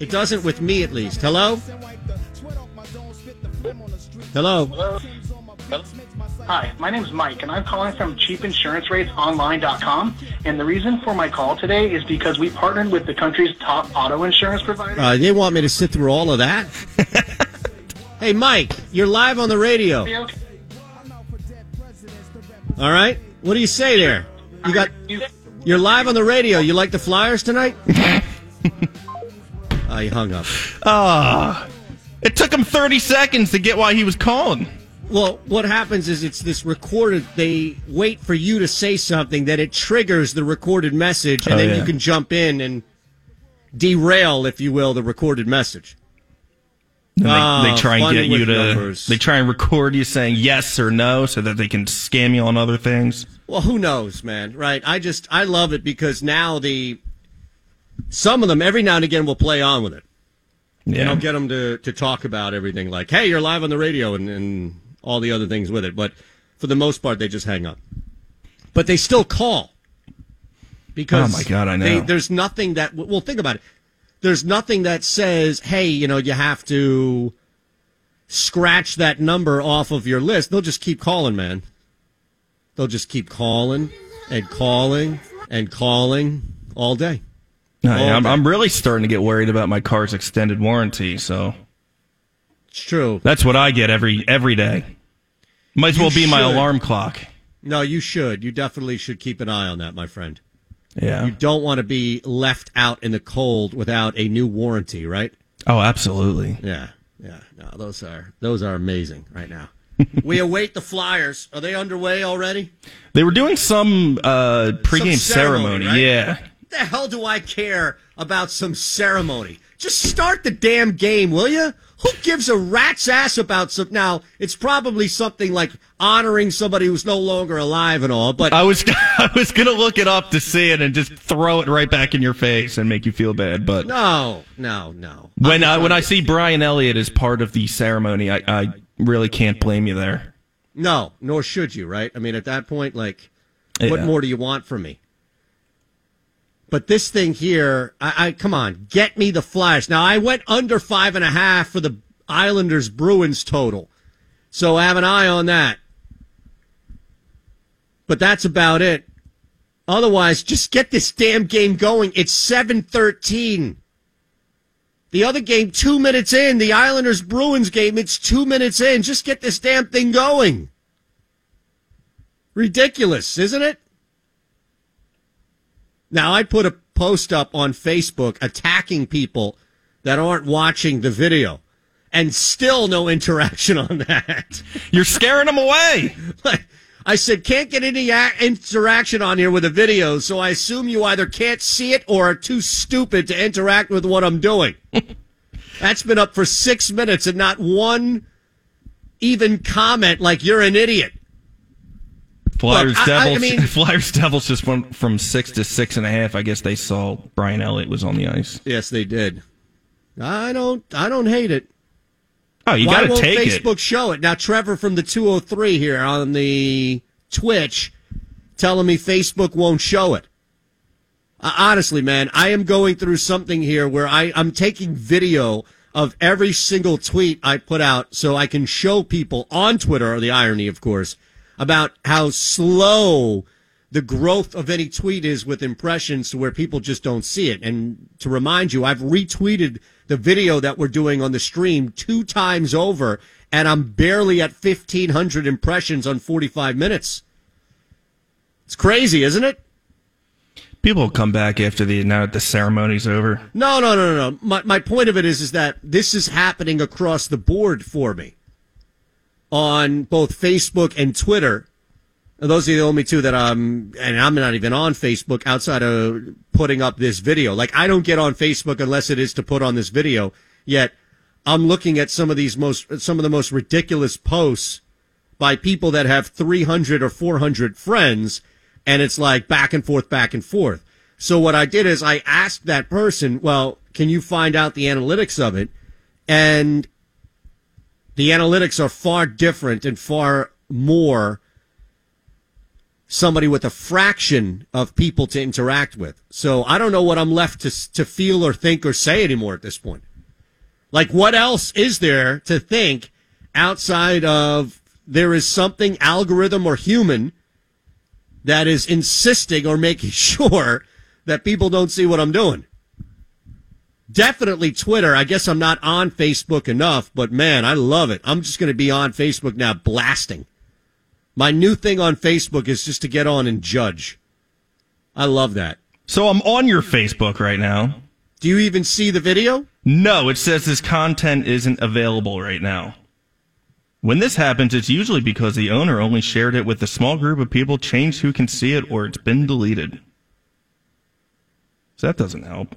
It doesn't with me, at least. Hello? Hello? Hello? Hello? Hi, my name is Mike, and I'm calling from cheapinsuranceratesunline.com. And the reason for my call today is because we partnered with the country's top auto insurance provider. Uh, they want me to sit through all of that? hey, Mike, you're live on the radio. All right, what do you say there? You got you're live on the radio. You like the Flyers tonight? I he hung up. Ah, it took him 30 seconds to get why he was calling. Well, what happens is it's this recorded. They wait for you to say something that it triggers the recorded message, and Oh, then yeah. you can jump in and derail, if you will, the recorded message. And they, Ah, they try and get you to. numbers. They try and record you saying yes or no, so that they can scam you on other things. Well, who knows, man? Right? I just I love it because now the some of them every now and again will play on with it. Yeah. And I'll get them to to talk about everything like, "Hey, you're live on the radio," and, and all the other things with it. But for the most part, they just hang up. But they still call because Oh, my God, I know. they- there's nothing that well, think about it. There's nothing that says, "Hey, you know, you have to scratch that number off of your list." They'll just keep calling, man. They'll just keep calling and calling and calling all day. No, All yeah, I'm, day. I'm really starting to get worried about my car's extended warranty. So It's true. that's what I get every every day. Might as well be my should. alarm clock. No, you should. You definitely should keep an eye on that, my friend. Yeah. You don't want to be left out in the cold without a new warranty, right? Oh, absolutely. Yeah. Yeah. No, those are those are amazing right now. we await the Flyers. Are they underway already? They were doing some uh, pregame Some ceremony, ceremony. right? Yeah. What the hell do I care about some ceremony? Just start the damn game, will you? Who gives a rat's ass about some? Now, it's probably something like honoring somebody who's no longer alive and all, but I was I was gonna look it up to see it and just throw it right back in your face and make you feel bad. But no, no, no. when I when I see Brian Elliott as part of the ceremony, I, I really can't blame you there. No, nor should you, right? I mean, at that point, like, what Yeah. more do you want from me? But this thing here, I, I come on, get me the Flash. Now I went under five and a half for the Islanders Bruins total, so I have an eye on that. But that's about it. Otherwise, just get this damn game going. It's seven thirteen. The other game, two minutes in. The Islanders Bruins game, it's two minutes in. Just get this damn thing going. Ridiculous, isn't it? Now, I put a post up on Facebook attacking people that aren't watching the video, and still no interaction on that. You're scaring them away. I said, can't get any a- interaction on here with a video, so I assume you either can't see it or are too stupid to interact with what I'm doing. That's been up for six minutes and not one even comment like you're an idiot. Flyers Look, I- I- I Devils. mean- Flyers Devils just went from six to six and a half. I guess they saw Brian Elliott was on the ice. Yes, they did. I don't. I don't hate it. Oh, you got to take Facebook it. show it now? Trevor from the 203 here on the Twitch telling me Facebook won't show it. Uh, honestly, man, I am going through something here where I, I'm taking video of every single tweet I put out so I can show people on Twitter, or the irony, of course, about how slow the growth of any tweet is with impressions to where people just don't see it. And to remind you, I've retweeted the video that we're doing on the stream two times over, and I'm barely at 1,500 impressions on 45 minutes. It's crazy, isn't it? People will come back after the now that the ceremony's over. No, no, no, no, no. My, my point of it is, is that this is happening across the board for me on both Facebook and Twitter. And those are the only two that I'm, and I'm not even on Facebook outside of putting up this video. Like, I don't get on Facebook unless it is to put on this video. Yet, I'm looking at some of these most, some of the most ridiculous posts by people that have 300 or 400 friends, and it's like back and forth, back and forth. So what I did is I asked that person, well, can you find out the analytics of it? And the analytics are far different and far more somebody with a fraction of people to interact with. So I don't know what I'm left to to feel or think or say anymore at this point. Like what else is there to think outside of there is something algorithm or human that is insisting or making sure that people don't see what I'm doing. Definitely Twitter. I guess I'm not on Facebook enough, but man, I love it. I'm just going to be on Facebook now blasting. My new thing on Facebook is just to get on and judge. I love that. So I'm on your Facebook right now. Do you even see the video? No, it says this content isn't available right now. When this happens, it's usually because the owner only shared it with a small group of people, changed who can see it, or it's been deleted. So that doesn't help.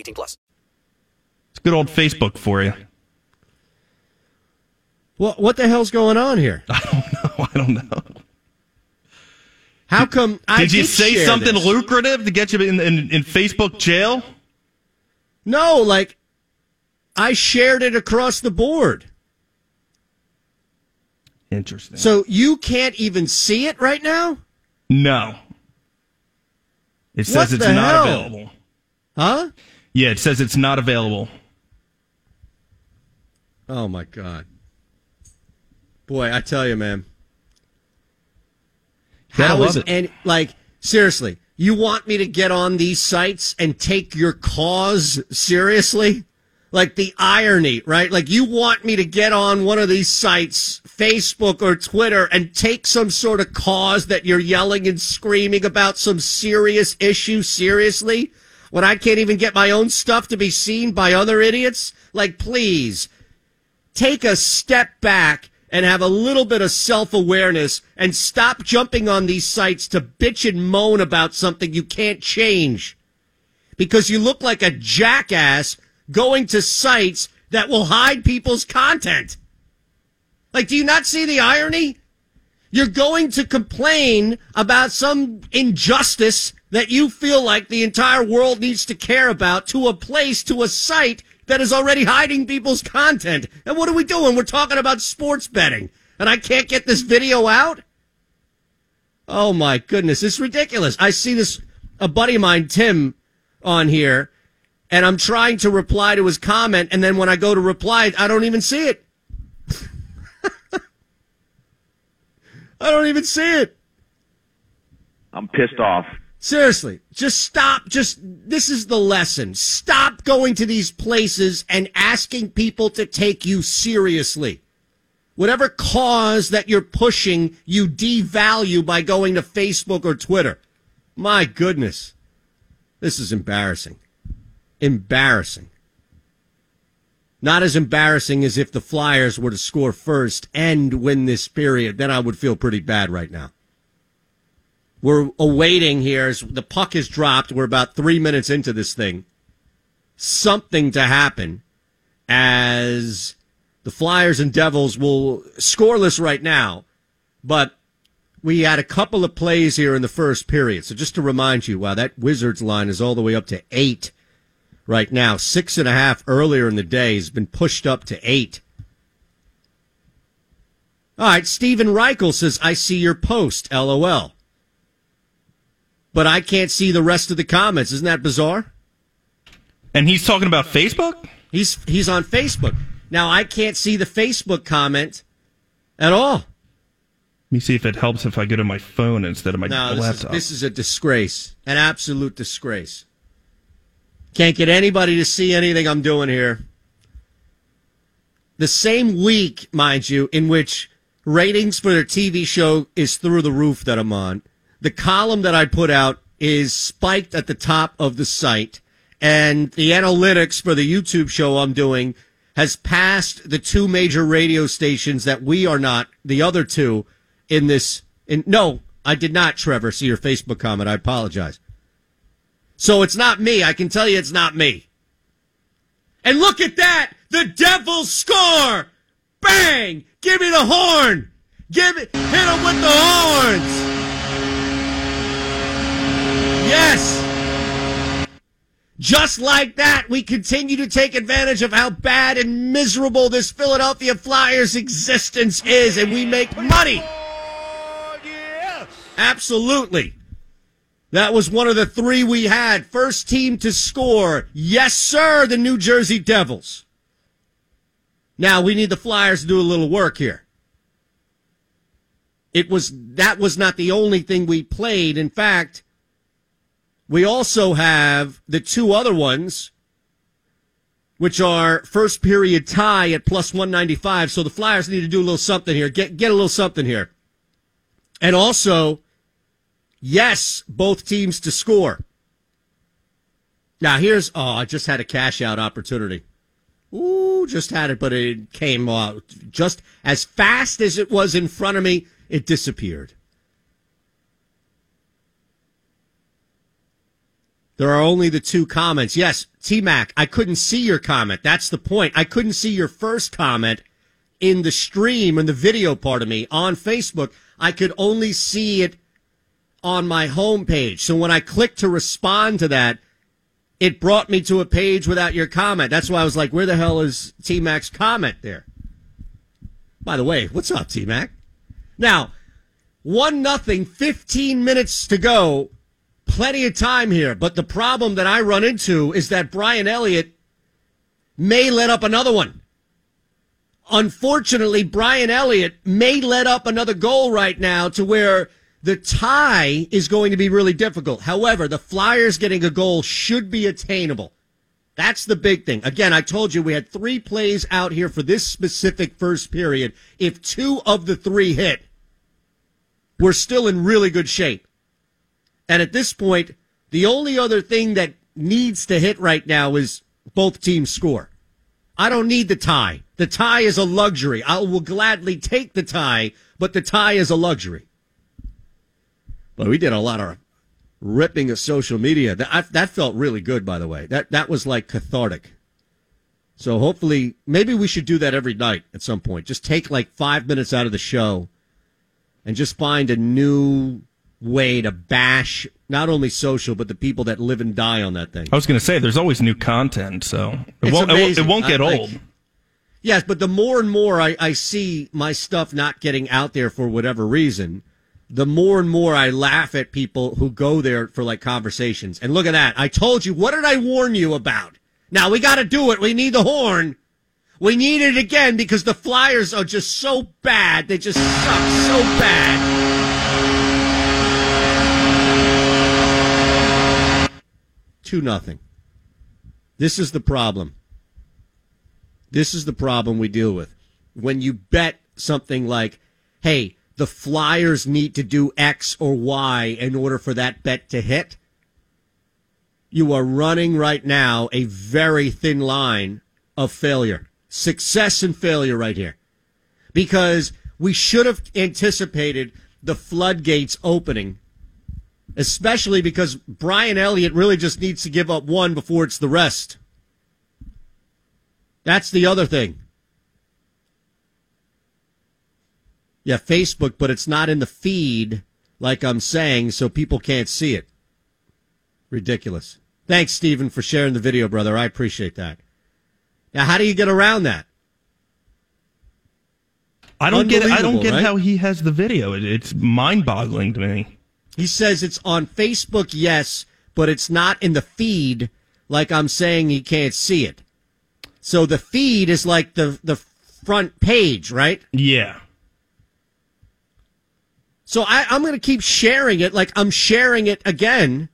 18 plus. It's good old Facebook for you. What what the hell's going on here? I don't know. I don't know. How come I did you say share something this. lucrative to get you in, in, in Facebook jail? No, like I shared it across the board. Interesting. So you can't even see it right now? No. It says What it's the not hell? available. Huh? Yeah, it says it's not available. Oh my god. Boy, I tell you, man. How is it. any like seriously? You want me to get on these sites and take your cause seriously? Like the irony, right? Like you want me to get on one of these sites, Facebook or Twitter, and take some sort of cause that you're yelling and screaming about some serious issue seriously? When I can't even get my own stuff to be seen by other idiots? Like, please, take a step back and have a little bit of self awareness and stop jumping on these sites to bitch and moan about something you can't change. Because you look like a jackass going to sites that will hide people's content. Like, do you not see the irony? You're going to complain about some injustice that you feel like the entire world needs to care about to a place, to a site that is already hiding people's content. And what are we doing? We're talking about sports betting. And I can't get this video out? Oh my goodness, it's ridiculous. I see this, a buddy of mine, Tim, on here, and I'm trying to reply to his comment, and then when I go to reply, I don't even see it. I don't even see it. I'm pissed off. Seriously, just stop. Just this is the lesson. Stop going to these places and asking people to take you seriously. Whatever cause that you're pushing, you devalue by going to Facebook or Twitter. My goodness. This is embarrassing. Embarrassing. Not as embarrassing as if the Flyers were to score first and win this period. Then I would feel pretty bad right now. We're awaiting here as the puck is dropped. We're about three minutes into this thing. Something to happen as the Flyers and Devils will scoreless right now, but we had a couple of plays here in the first period. So just to remind you, wow, that Wizards line is all the way up to eight right now. Six and a half earlier in the day has been pushed up to eight. All right, Stephen Reichel says, I see your post, LOL but I can't see the rest of the comments. Isn't that bizarre? And he's talking about Facebook? He's he's on Facebook. Now I can't see the Facebook comment at all. Let me see if it helps if I go to my phone instead of my no, this laptop. Is, this is a disgrace. An absolute disgrace. Can't get anybody to see anything I'm doing here. The same week, mind you, in which ratings for their TV show is through the roof that I'm on the column that I put out is spiked at the top of the site, and the analytics for the YouTube show I'm doing has passed the two major radio stations that we are not, the other two, in this. In, no, I did not, Trevor, see your Facebook comment. I apologize. So it's not me. I can tell you it's not me. And look at that! The Devils score! Bang! Give me the horn! Give it, hit him with the horns! Yes! Just like that, we continue to take advantage of how bad and miserable this Philadelphia Flyers existence is, and we make money. Absolutely. That was one of the three we had. First team to score. Yes, sir, the New Jersey Devils. Now we need the Flyers to do a little work here. It was, that was not the only thing we played. In fact, we also have the two other ones, which are first period tie at plus 195. So the Flyers need to do a little something here. Get, get a little something here. And also, yes, both teams to score. Now here's, oh, I just had a cash out opportunity. Ooh, just had it, but it came out just as fast as it was in front of me, it disappeared. There are only the two comments. Yes, T Mac, I couldn't see your comment. That's the point. I couldn't see your first comment in the stream in the video part of me on Facebook. I could only see it on my homepage. So when I clicked to respond to that, it brought me to a page without your comment. That's why I was like, where the hell is T Mac's comment there? By the way, what's up, T Mac? Now, one nothing, 15 minutes to go plenty of time here. But the problem that I run into is that Brian Elliott may let up another one. unfortunately, Brian Elliott may let up another goal right now to where the tie is going to be really difficult. However, the Flyers getting a goal should be attainable. That's the big thing. Again, I told you we had three plays out here for this specific first period. If two of the three hit, we're still in really good shape. And at this point, the only other thing that needs to hit right now is both teams score. I don't need the tie. The tie is a luxury. I will gladly take the tie, but the tie is a luxury. But we did a lot of ripping of social media. That that felt really good, by the way. That that was like cathartic. So hopefully, maybe we should do that every night at some point. Just take like five minutes out of the show, and just find a new way to bash not only social but the people that live and die on that thing. I was going to say there's always new content, so it won't, it won't it won't get I, old. Like, yes, but the more and more I, I see my stuff not getting out there for whatever reason, the more and more I laugh at people who go there for like conversations. And look at that. I told you, what did I warn you about? Now we got to do it. We need the horn. We need it again because the Flyers are just so bad. They just suck so bad. Two nothing. This is the problem. This is the problem we deal with. When you bet something like, hey, the Flyers need to do X or Y in order for that bet to hit. You are running right now a very thin line of failure, success and failure right here. Because we should have anticipated the floodgates opening, especially because Brian Elliott really just needs to give up one before it's the rest. That's the other thing. Yeah, Facebook, but it's not in the feed like I'm saying, so people can't see it. Ridiculous. Thanks, Stephen, for sharing the video, brother. I appreciate that. Now, how do you get around that? I don't get. I don't get right? how he has the video. It, it's mind-boggling to me. He says it's on Facebook, yes, but it's not in the feed like I'm saying he can't see it. So the feed is like the the front page, right? Yeah. So I, I'm going to keep sharing it like I'm sharing it again.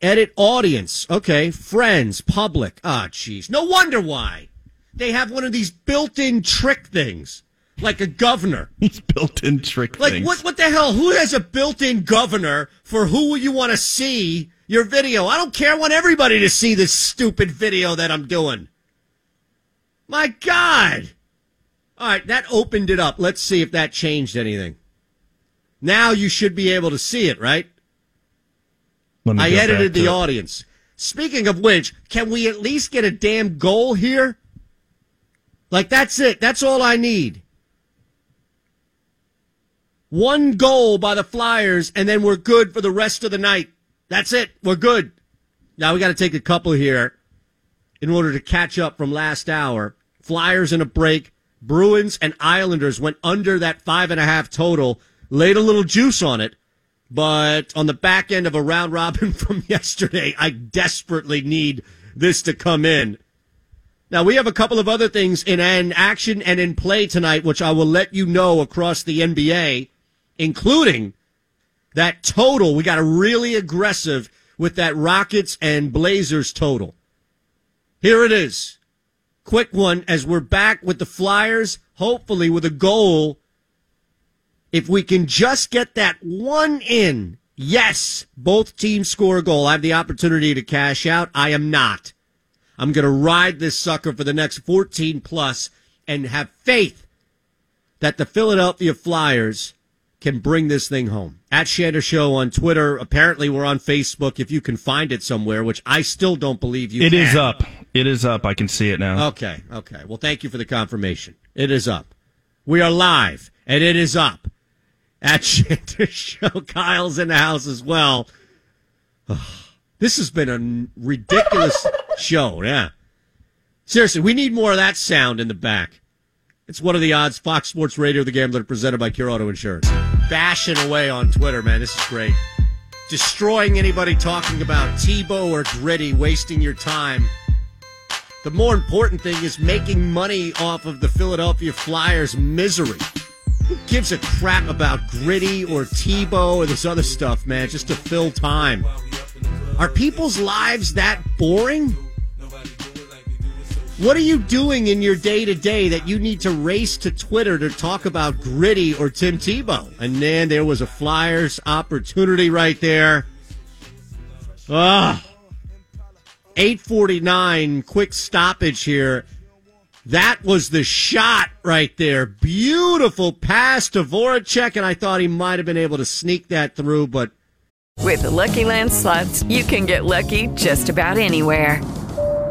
Edit audience. Okay. Friends. Public. Ah, oh, jeez. No wonder why. They have one of these built in trick things. Like a governor. These built in trick like, things. What, what the hell? Who has a built in governor for who you want to see your video? I don't care. I want everybody to see this stupid video that I'm doing. My God. All right, that opened it up. Let's see if that changed anything. Now you should be able to see it, right? I edited the it. audience. Speaking of which, can we at least get a damn goal here? Like, that's it. That's all I need. One goal by the Flyers, and then we're good for the rest of the night. That's it. We're good. Now we got to take a couple here in order to catch up from last hour. Flyers in a break. Bruins and Islanders went under that five and a half total, laid a little juice on it, but on the back end of a round robin from yesterday, I desperately need this to come in. Now, we have a couple of other things in action and in play tonight, which I will let you know across the NBA, including that total. We got a really aggressive with that Rockets and Blazers total. Here it is quick one as we're back with the Flyers, hopefully with a goal. If we can just get that one in, yes, both teams score a goal. I have the opportunity to cash out. I am not. I'm going to ride this sucker for the next 14 plus and have faith that the Philadelphia Flyers can bring this thing home. At Shander Show on Twitter. Apparently, we're on Facebook if you can find it somewhere, which I still don't believe you. It can. is up. It is up. I can see it now. Okay. Okay. Well, thank you for the confirmation. It is up. We are live, and it is up. At Shander Show, Kyle's in the house as well. this has been a ridiculous show. Yeah. Seriously, we need more of that sound in the back. It's one of the odds. Fox Sports Radio, the gambler, presented by Cure Auto Insurance. Bashing away on Twitter, man. This is great. Destroying anybody talking about Tebow or Gritty, wasting your time. The more important thing is making money off of the Philadelphia Flyers' misery. Who gives a crap about Gritty or Tebow or this other stuff, man, just to fill time? Are people's lives that boring? What are you doing in your day to day that you need to race to Twitter to talk about Gritty or Tim Tebow? And then there was a Flyers opportunity right there. Ah, 849, quick stoppage here. That was the shot right there. Beautiful pass to Voracek, and I thought he might have been able to sneak that through, but. With the Lucky Land slots, you can get lucky just about anywhere.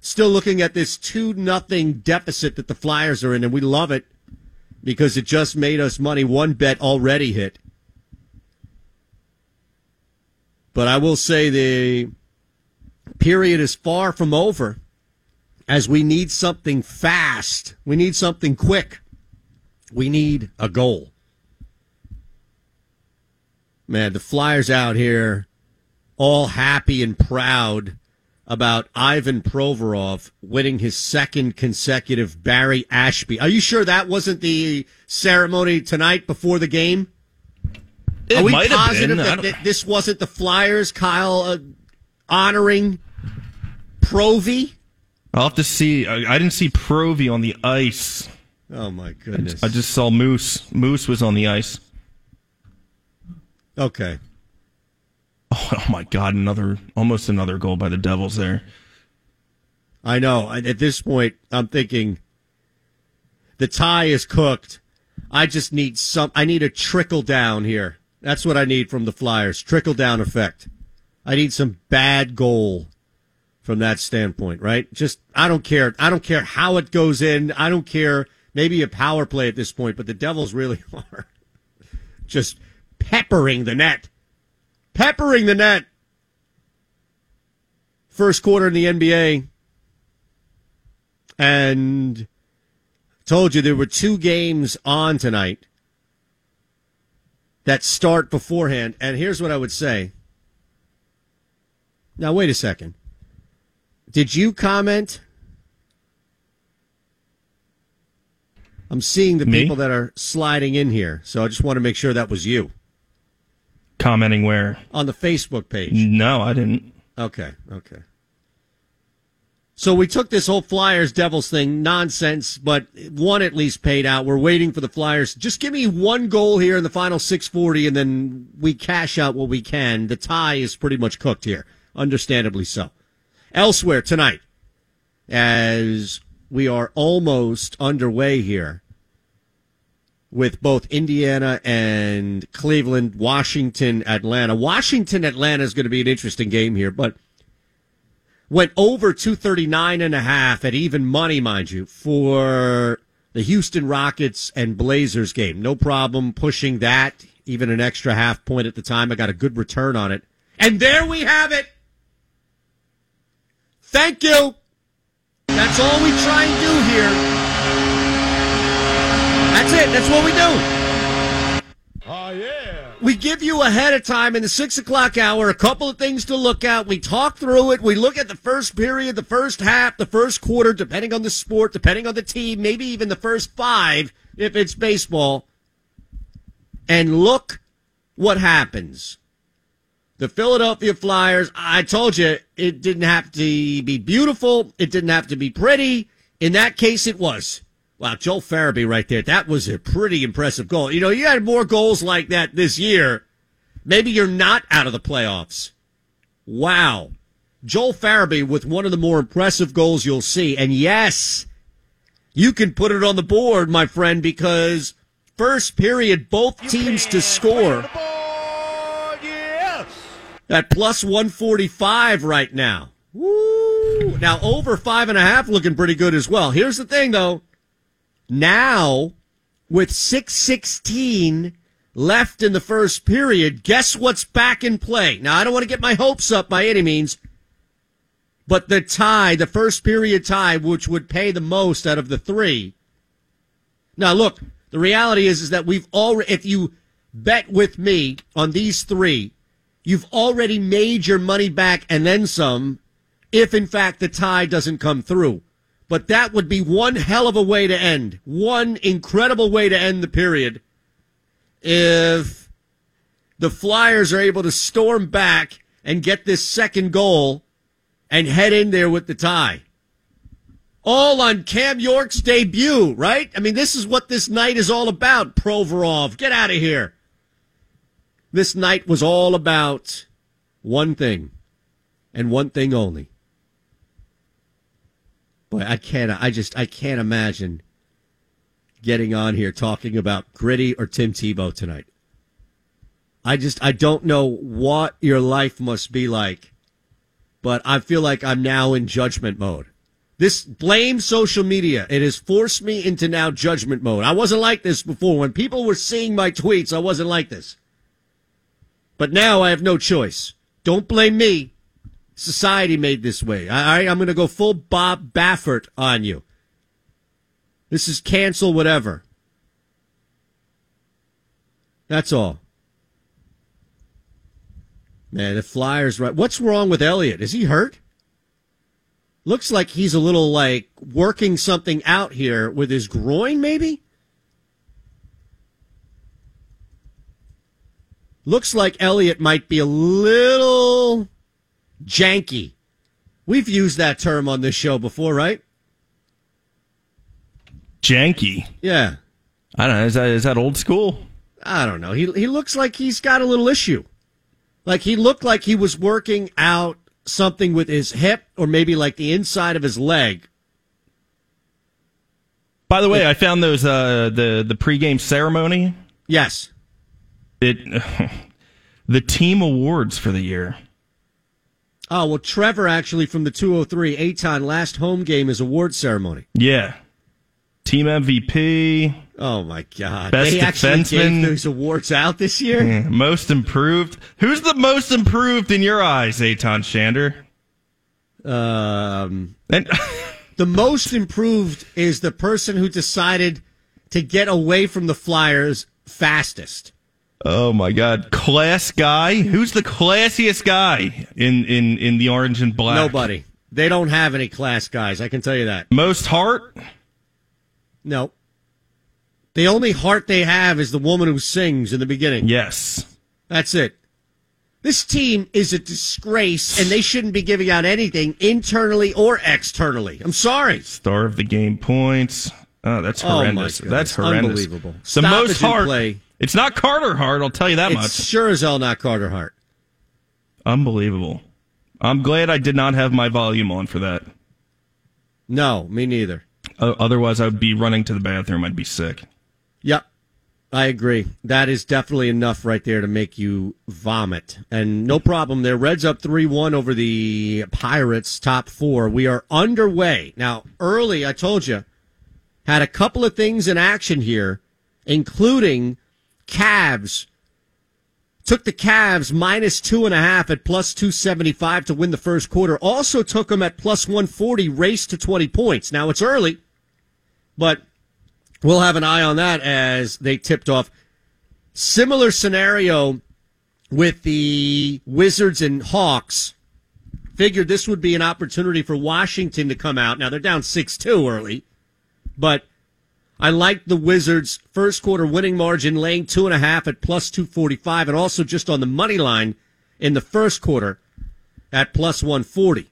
Still looking at this 2 nothing deficit that the Flyers are in, and we love it because it just made us money. One bet already hit. But I will say the period is far from over as we need something fast. We need something quick. We need a goal. Man, the Flyers out here all happy and proud about Ivan Provorov winning his second consecutive Barry Ashbee. Are you sure that wasn't the ceremony tonight before the game? It Are we might have positive been. That, that this wasn't the Flyers, Kyle, uh, honoring Provy? I'll have to see. I, I didn't see Provy on the ice. Oh my goodness! I just saw Moose. Moose was on the ice. Okay. Oh, oh my God! Another, almost another goal by the Devils there. I know. At this point, I'm thinking the tie is cooked. I just need some. I need a trickle down here. That's what I need from the Flyers. Trickle down effect. I need some bad goal from that standpoint, right? Just I don't care. I don't care how it goes in. I don't care. Maybe a power play at this point, but the Devils really are just peppering the net, peppering the net. First quarter in the NBA, and told you there were two games on tonight that start beforehand. And here's what I would say. Now, wait a second. Did you comment? I'm seeing the Me? people that are sliding in here, so I just want to make sure that was you Commenting where? on the Facebook page. No, I didn't. Okay, okay. So we took this whole Flyers Devils thing nonsense, but one at least paid out. We're waiting for the Flyers. Just give me one goal here in the final 640 and then we cash out what we can. The tie is pretty much cooked here, understandably so. Elsewhere tonight, as we are almost underway here with both Indiana and Cleveland, Washington, Atlanta. Washington, Atlanta is going to be an interesting game here, but went over 239 and a half at even money, mind you, for the Houston Rockets and Blazers game. No problem pushing that, even an extra half point at the time. I got a good return on it. And there we have it. Thank you. That's all we try and do here. That's it. That's what we do. Oh, yeah. We give you ahead of time in the six o'clock hour a couple of things to look at. We talk through it. We look at the first period, the first half, the first quarter, depending on the sport, depending on the team, maybe even the first five if it's baseball. And look what happens. The Philadelphia Flyers, I told you, it didn't have to be beautiful. It didn't have to be pretty. In that case, it was. Wow, Joel Farabee right there. That was a pretty impressive goal. You know, you had more goals like that this year. Maybe you're not out of the playoffs. Wow. Joel Farabee with one of the more impressive goals you'll see. And yes, you can put it on the board, my friend, because first period, both teams to score. Yes. At plus 145 right now. Woo! Woo! Now over five and a half looking pretty good as well. Here's the thing though. Now, with 616 left in the first period, guess what's back in play? Now, I don't want to get my hopes up by any means, but the tie, the first period tie, which would pay the most out of the three. Now, look, the reality is, is that we've already, if you bet with me on these three, you've already made your money back and then some if in fact the tie doesn't come through. But that would be one hell of a way to end, one incredible way to end the period if the Flyers are able to storm back and get this second goal and head in there with the tie. All on Cam York's debut, right? I mean, this is what this night is all about, Provorov. Get out of here. This night was all about one thing and one thing only. Boy, I can't, I just, I can't imagine getting on here talking about Gritty or Tim Tebow tonight. I just, I don't know what your life must be like, but I feel like I'm now in judgment mode. This blame social media. It has forced me into now judgment mode. I wasn't like this before. When people were seeing my tweets, I wasn't like this. But now I have no choice. Don't blame me. Society made this way. All right, I'm going to go full Bob Baffert on you. This is cancel whatever. That's all. Man, the Flyers right. What's wrong with Elliott? Is he hurt? Looks like he's a little like working something out here with his groin, maybe? Looks like Elliott might be a little janky. We've used that term on this show before, right? Janky. Yeah. I don't know. Is that is that old school? I don't know. He he looks like he's got a little issue. Like he looked like he was working out something with his hip or maybe like the inside of his leg. By the way, I found those uh the the pregame ceremony. Yes. It the team awards for the year. Oh, well Trevor actually from the 203 Aton last home game is award ceremony. Yeah. Team MVP. Oh my God! Best they actually defenseman. gave those awards out this year. Yeah, most improved. Who's the most improved in your eyes, Aton Shander? Um, and the most improved is the person who decided to get away from the Flyers fastest. Oh my God, class guy. Who's the classiest guy in in in the orange and black? Nobody. They don't have any class guys. I can tell you that. Most heart. No. The only heart they have is the woman who sings in the beginning. Yes. That's it. This team is a disgrace, and they shouldn't be giving out anything internally or externally. I'm sorry. Star of the game points. Oh, that's Oh, horrendous. goodness. that's horrendous. Unbelievable. The Stop most heart. play. It's not Carter Hart. I'll tell you that It's much. sure as hell not Carter Hart. Unbelievable. I'm glad I did not have my volume on for that. No, me neither. Uh, otherwise, I would be running to the bathroom. I'd be sick. Yep. I agree. That is definitely enough right there to make you vomit. And no problem there. Reds up 3 1 over the Pirates, top four. We are underway. Now, early, I told you, had a couple of things in action here, including Cavs. Took the Cavs minus two and a half at plus 275 to win the first quarter. Also took them at plus 140, race to 20 points. Now, it's early, but we'll have an eye on that as they tipped off. Similar scenario with the Wizards and Hawks. Figured this would be an opportunity for Washington to come out. Now they're down 6 2 early, but I like the Wizards' first quarter winning margin laying two and a half at plus 245 and also just on the money line in the first quarter at plus 140.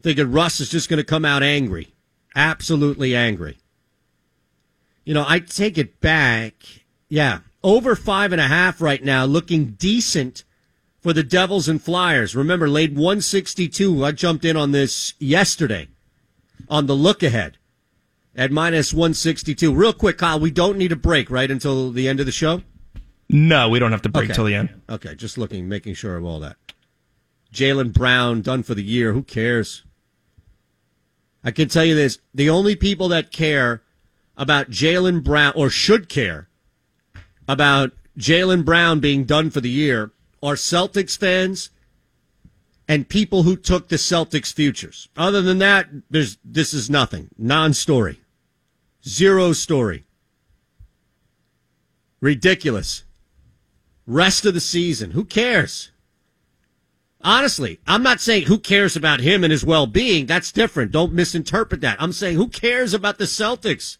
Thinking Russ is just going to come out angry. Absolutely angry you know, I take it back. Yeah, over five and a half right now, looking decent for the Devils and Flyers. Remember, laid 162. I jumped in on this yesterday on the look ahead at minus 162. Real quick, Kyle, we don't need a break, right, until the end of the show? No, we don't have to break Okay. till the end. Okay, just looking, making sure of all that. Jaylen Brown done for the year. Who cares? I can tell you this the only people that care about Jaylen Brown or should care about Jaylen Brown being done for the year are Celtics fans and people who took the Celtics futures. Other than that, there's this is nothing. Non-story. Zero story. Ridiculous. Rest of the season. Who cares? Honestly, I'm not saying who cares about him and his well-being. That's different. Don't misinterpret that. I'm saying who cares about the Celtics?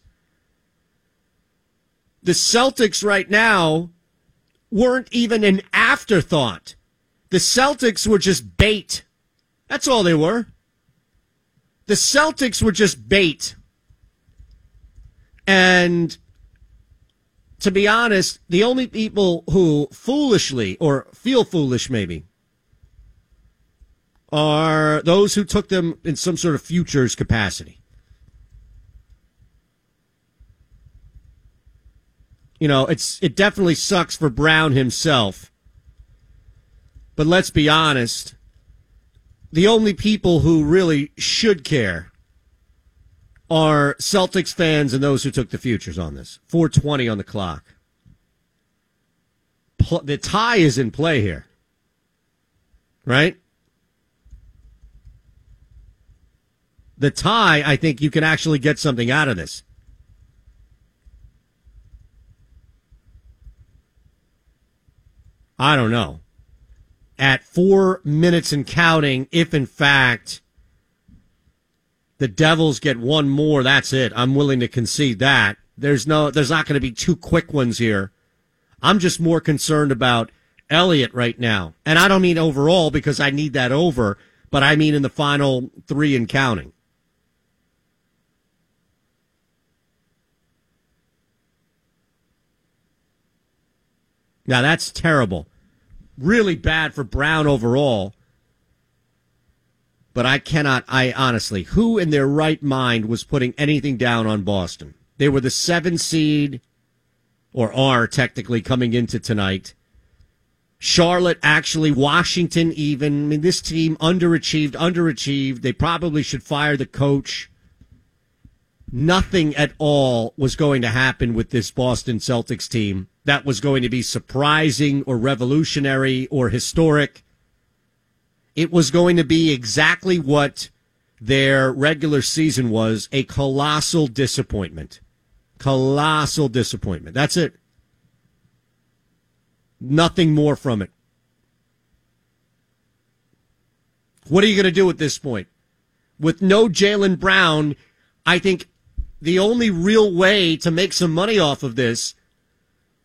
The Celtics right now weren't even an afterthought. The Celtics were just bait. That's all they were. The Celtics were just bait. And to be honest, the only people who foolishly or feel foolish maybe are those who took them in some sort of futures capacity. You know, it's it definitely sucks for Brown himself. But let's be honest, the only people who really should care are Celtics fans and those who took the futures on this. 420 on the clock. The tie is in play here. Right? the tie, I think you can actually get something out of this. I don't know. At four minutes and counting, if in fact the Devils get one more, that's it. I'm willing to concede that. There's no, there's not going to be two quick ones here. I'm just more concerned about Elliott right now. And I don't mean overall because I need that over, but I mean in the final three and counting. Now that's terrible. Really bad for Brown overall. But I cannot, I honestly, who in their right mind was putting anything down on Boston? They were the seven seed, or are technically coming into tonight. Charlotte, actually, Washington, even. I mean, this team underachieved, underachieved. They probably should fire the coach. Nothing at all was going to happen with this Boston Celtics team that was going to be surprising or revolutionary or historic. It was going to be exactly what their regular season was a colossal disappointment. Colossal disappointment. That's it. Nothing more from it. What are you going to do at this point? With no Jaylen Brown, I think the only real way to make some money off of this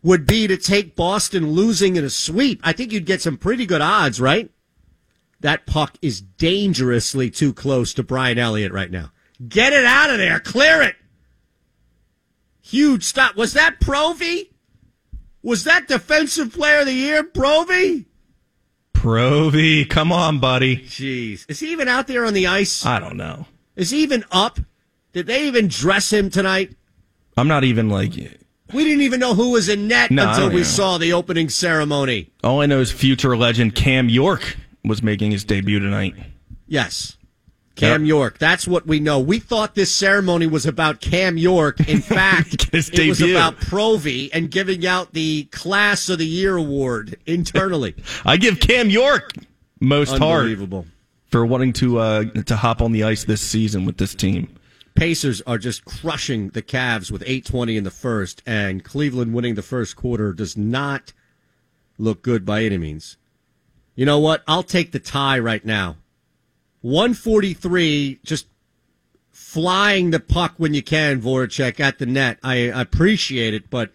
would be to take Boston losing in a sweep. I think you'd get some pretty good odds, right? That puck is dangerously too close to Brian Elliott right now. Get it out of there. Clear it. Huge stop. Was that Provy? Was that defensive player of the year, Provy? Provy, come on, buddy. Jeez. Is he even out there on the ice? I don't know. Is he even up? Did they even dress him tonight? I'm not even like we didn't even know who was in net no, until we know. saw the opening ceremony. All I know is future legend Cam York was making his debut tonight. Yes. Cam yep. York. That's what we know. We thought this ceremony was about Cam York. In fact, it debut. was about Provy and giving out the Class of the Year award internally. I give Cam York most Unbelievable. hard for wanting to uh, to hop on the ice this season with this team. Pacers are just crushing the Cavs with 8:20 in the first, and Cleveland winning the first quarter does not look good by any means. You know what? I'll take the tie right now. 143, just flying the puck when you can, Voracek, at the net. I appreciate it, but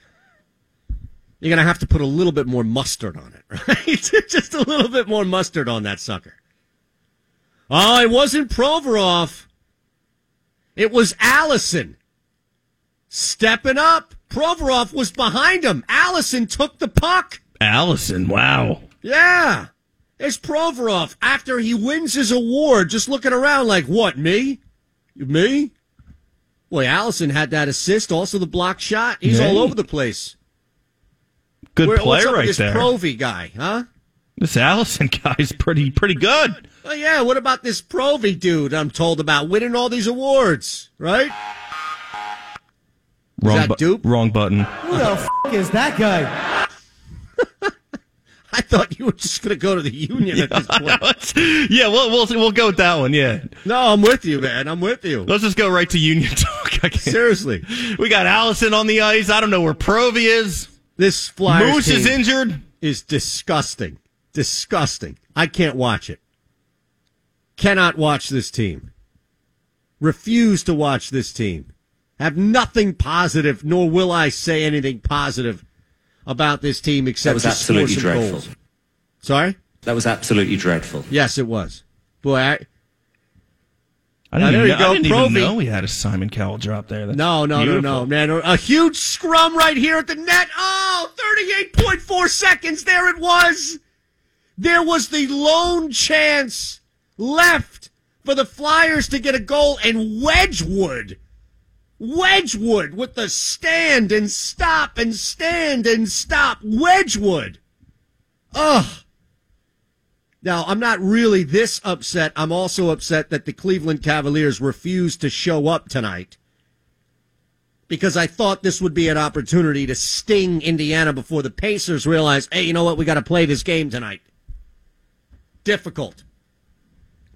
you're going to have to put a little bit more mustard on it, right? just a little bit more mustard on that sucker. Oh, it wasn't Provorov. It was Allison stepping up. Provorov was behind him. Allison took the puck. Allison, wow. Yeah. It's Provorov after he wins his award, just looking around like, what, me? Me? Boy, Allison had that assist, also the block shot. He's all over the place. Good Where, player what's up right with this there. Provy guy, huh? This Allison guy's pretty pretty good. Oh yeah, what about this Provy dude I'm told about winning all these awards, right? Wrong that bu- dupe? Wrong button. Who the f- is that guy? I thought you were just going to go to the union at this point. yeah, we'll, we'll we'll go with that one. Yeah. No, I'm with you, man. I'm with you. Let's just go right to union talk. Seriously, We got Allison on the ice. I don't know where Provy is. this Flyers Moose is injured. is disgusting. Disgusting. I can't watch it. Cannot watch this team. Refuse to watch this team. Have nothing positive, nor will I say anything positive about this team except That was to score absolutely some dreadful. goals. Sorry? That was absolutely dreadful. Yes, it was. Boy, I, I didn't, there even, you go, I didn't even Provy. know we had a Simon Cowell drop there. That's No, no, beautiful. no, no, man. A huge scrum right here at the net. Oh, 38.4 seconds. There it was. There was the lone chance left for the Flyers to get a goal, and Wedgewood, Wedgewood with the stand and stop and stand and stop. Wedgewood. Ugh. Now, I'm not really this upset. I'm also upset that the Cleveland Cavaliers refused to show up tonight because I thought this would be an opportunity to sting Indiana before the Pacers realize, hey, you know what? We got to play this game tonight. Difficult.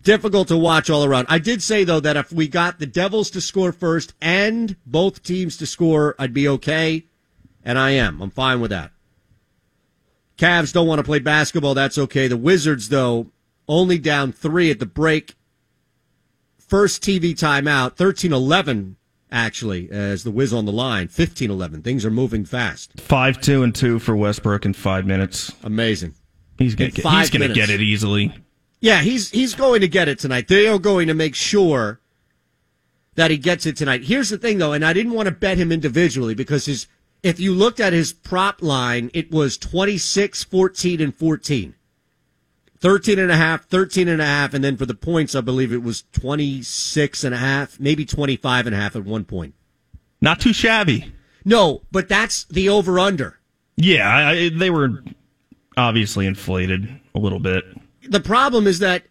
Difficult to watch all around. I did say, though, that if we got the Devils to score first and both teams to score, I'd be okay. And I am. I'm fine with that. Cavs don't want to play basketball. That's okay. The Wizards, though, only down three at the break. First TV timeout, 13 11, actually, as the Wiz on the line. 15 11. Things are moving fast. Five two and two for Westbrook in five minutes. Amazing. He's gonna get, he's gonna minutes. get it easily. Yeah, he's he's going to get it tonight. They are going to make sure that he gets it tonight. Here's the thing though, and I didn't want to bet him individually because his if you looked at his prop line, it was 26, 14 and 14. 13 and a half, 13 and a half, and then for the points, I believe it was 26 and a half, maybe 25 and a half at one point. Not too shabby. No, but that's the over under. Yeah, I, I, they were obviously inflated a little bit. The problem is that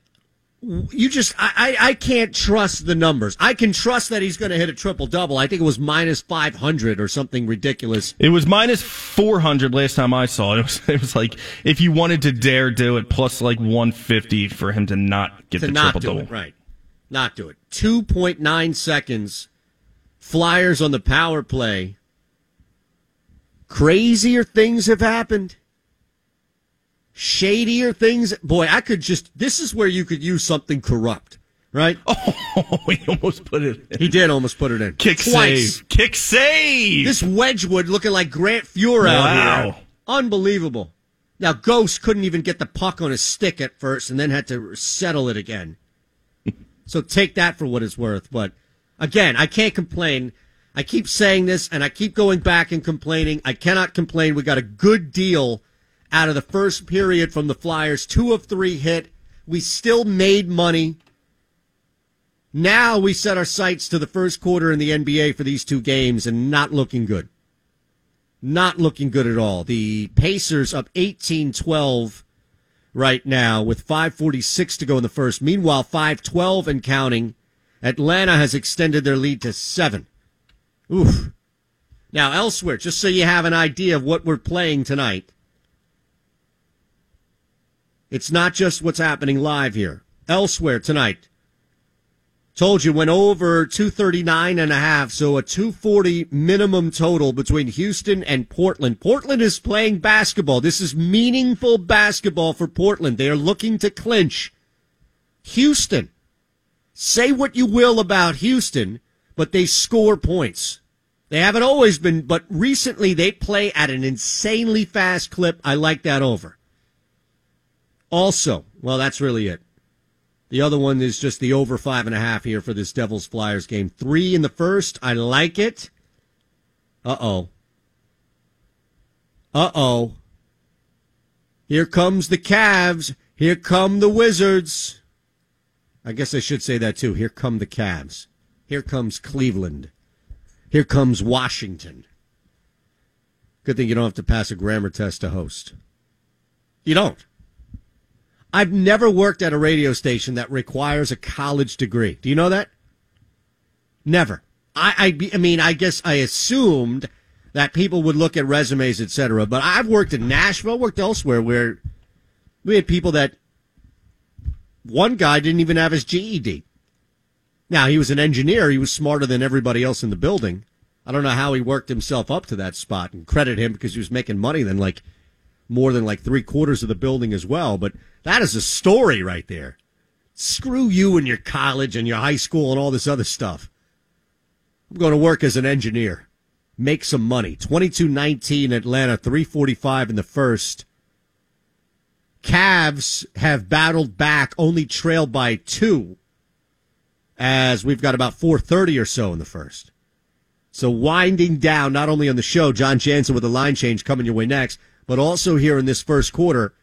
you just I, I can't trust the numbers. I can trust that he's going to hit a triple double. I think it was minus five hundred or something ridiculous. It was minus four hundred last time I saw it. It was, it was like if you wanted to dare do it, plus like one fifty for him to not get to the not triple do double. it right, not do it. Two point nine seconds. Flyers on the power play. Crazier things have happened. Shadier things. Boy, I could just. This is where you could use something corrupt, right? Oh, he almost put it. in. He did almost put it in. Kick Twice. save. Kick save. This Wedgewood looking like Grant Fuhrer out Wow. here. Unbelievable. Now, Ghost couldn't even get the puck on his stick at first and then had to settle it again. so take that for what it's worth. But again, I can't complain. I keep saying this and I keep going back and complaining. I cannot complain. We got a good deal out of the first period from the Flyers. Two of three hit. We still made money. Now we set our sights to the first quarter in the NBA for these two games and not looking good. Not looking good at all. The Pacers up 18 12 right now with 5.46 to go in the first. Meanwhile, 5.12 and counting. Atlanta has extended their lead to seven. Oof. Now, elsewhere, just so you have an idea of what we're playing tonight, it's not just what's happening live here. Elsewhere tonight, Told you went over 239 and a half, so a 240 minimum total between Houston and Portland. Portland is playing basketball. This is meaningful basketball for Portland. They are looking to clinch. Houston. Say what you will about Houston, but they score points. They haven't always been, but recently they play at an insanely fast clip. I like that over. Also, well, that's really it. The other one is just the over five and a half here for this Devils Flyers game. Three in the first. I like it. Uh oh. Uh oh. Here comes the Cavs. Here come the Wizards. I guess I should say that too. Here come the Cavs. Here comes Cleveland. Here comes Washington. Good thing you don't have to pass a grammar test to host. You don't. I've never worked at a radio station that requires a college degree. Do you know that? Never. I, I, I mean, I guess I assumed that people would look at resumes, etc. But I've worked in Nashville, worked elsewhere where we had people that one guy didn't even have his GED. Now he was an engineer; he was smarter than everybody else in the building. I don't know how he worked himself up to that spot, and credit him because he was making money than like more than like three quarters of the building as well. But that is a story right there. Screw you and your college and your high school and all this other stuff. I'm going to work as an engineer, make some money. 22-19 Atlanta, 345 in the first. Cavs have battled back, only trailed by two, as we've got about 4.30 or so in the first. So winding down, not only on the show, John Jansen with a line change coming your way next, but also here in this first quarter,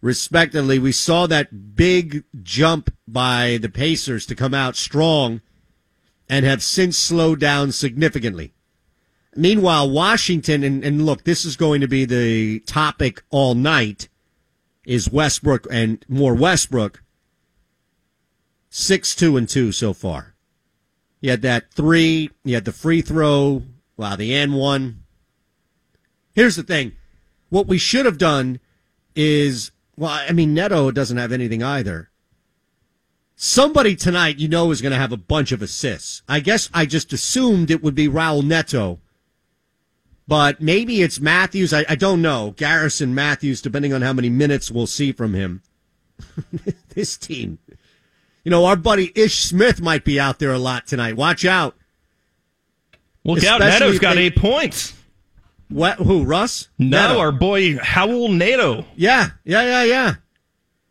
respectively, we saw that big jump by the Pacers to come out strong and have since slowed down significantly. Meanwhile, Washington, and, and look, this is going to be the topic all night, is Westbrook and more Westbrook. Six, two, and two so far. You had that three, you had the free throw, wow, the and one. Here's the thing. What we should have done is, well, I mean, Neto doesn't have anything either somebody tonight you know is going to have a bunch of assists. I guess I just assumed it would be Raul Neto, but maybe it's Matthews. I, I don't know. Garrison Matthews, depending on how many minutes we'll see from him. this team. You know, our buddy Ish Smith might be out there a lot tonight. Watch out. Look out. Neto's got eight points. What? Who? Russ? No, Neto. our boy Raul Neto. Yeah, yeah, yeah, yeah.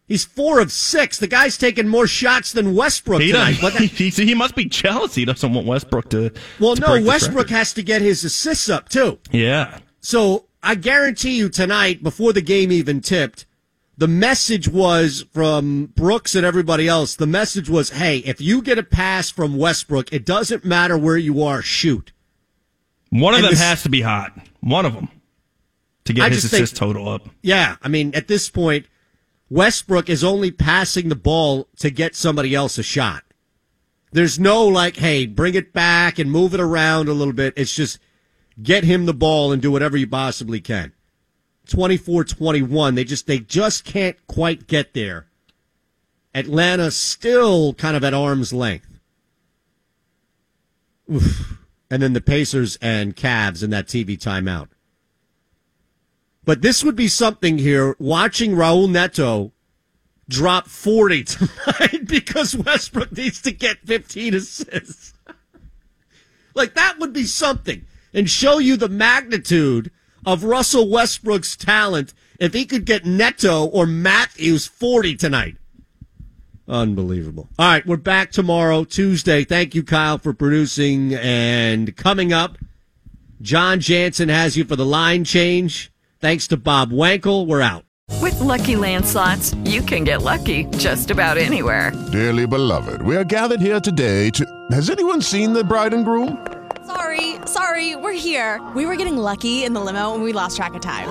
He's four of six. The guy's taking more shots than Westbrook he tonight. But he, he must be jealous. He doesn't want Westbrook to. Well, to no, Westbrook has to get his assists up too. Yeah. So I guarantee you tonight, before the game even tipped, the message was from Brooks and everybody else. The message was, "Hey, if you get a pass from Westbrook, it doesn't matter where you are, shoot." One of and them this, has to be hot. One of them to get I his assist think, total up. Yeah, I mean, at this point Westbrook is only passing the ball to get somebody else a shot. There's no like, hey, bring it back and move it around a little bit. It's just get him the ball and do whatever you possibly can. 24-21. They just they just can't quite get there. Atlanta still kind of at arm's length. Oof. And then the Pacers and Cavs in that TV timeout. But this would be something here watching Raul Neto drop 40 tonight because Westbrook needs to get 15 assists. like that would be something and show you the magnitude of Russell Westbrook's talent if he could get Neto or Matthews 40 tonight. Unbelievable. All right, we're back tomorrow, Tuesday. Thank you, Kyle, for producing. And coming up, John Jansen has you for the line change. Thanks to Bob Wankel, we're out. With LuckyLand Slots, you can get lucky just about anywhere. Dearly beloved, we are gathered here today to. Has anyone seen the bride and groom? Sorry, sorry, we're here. We were getting lucky in the limo and we lost track of time.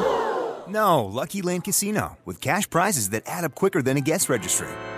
No, Lucky Land Casino, with cash prizes that add up quicker than a guest registry.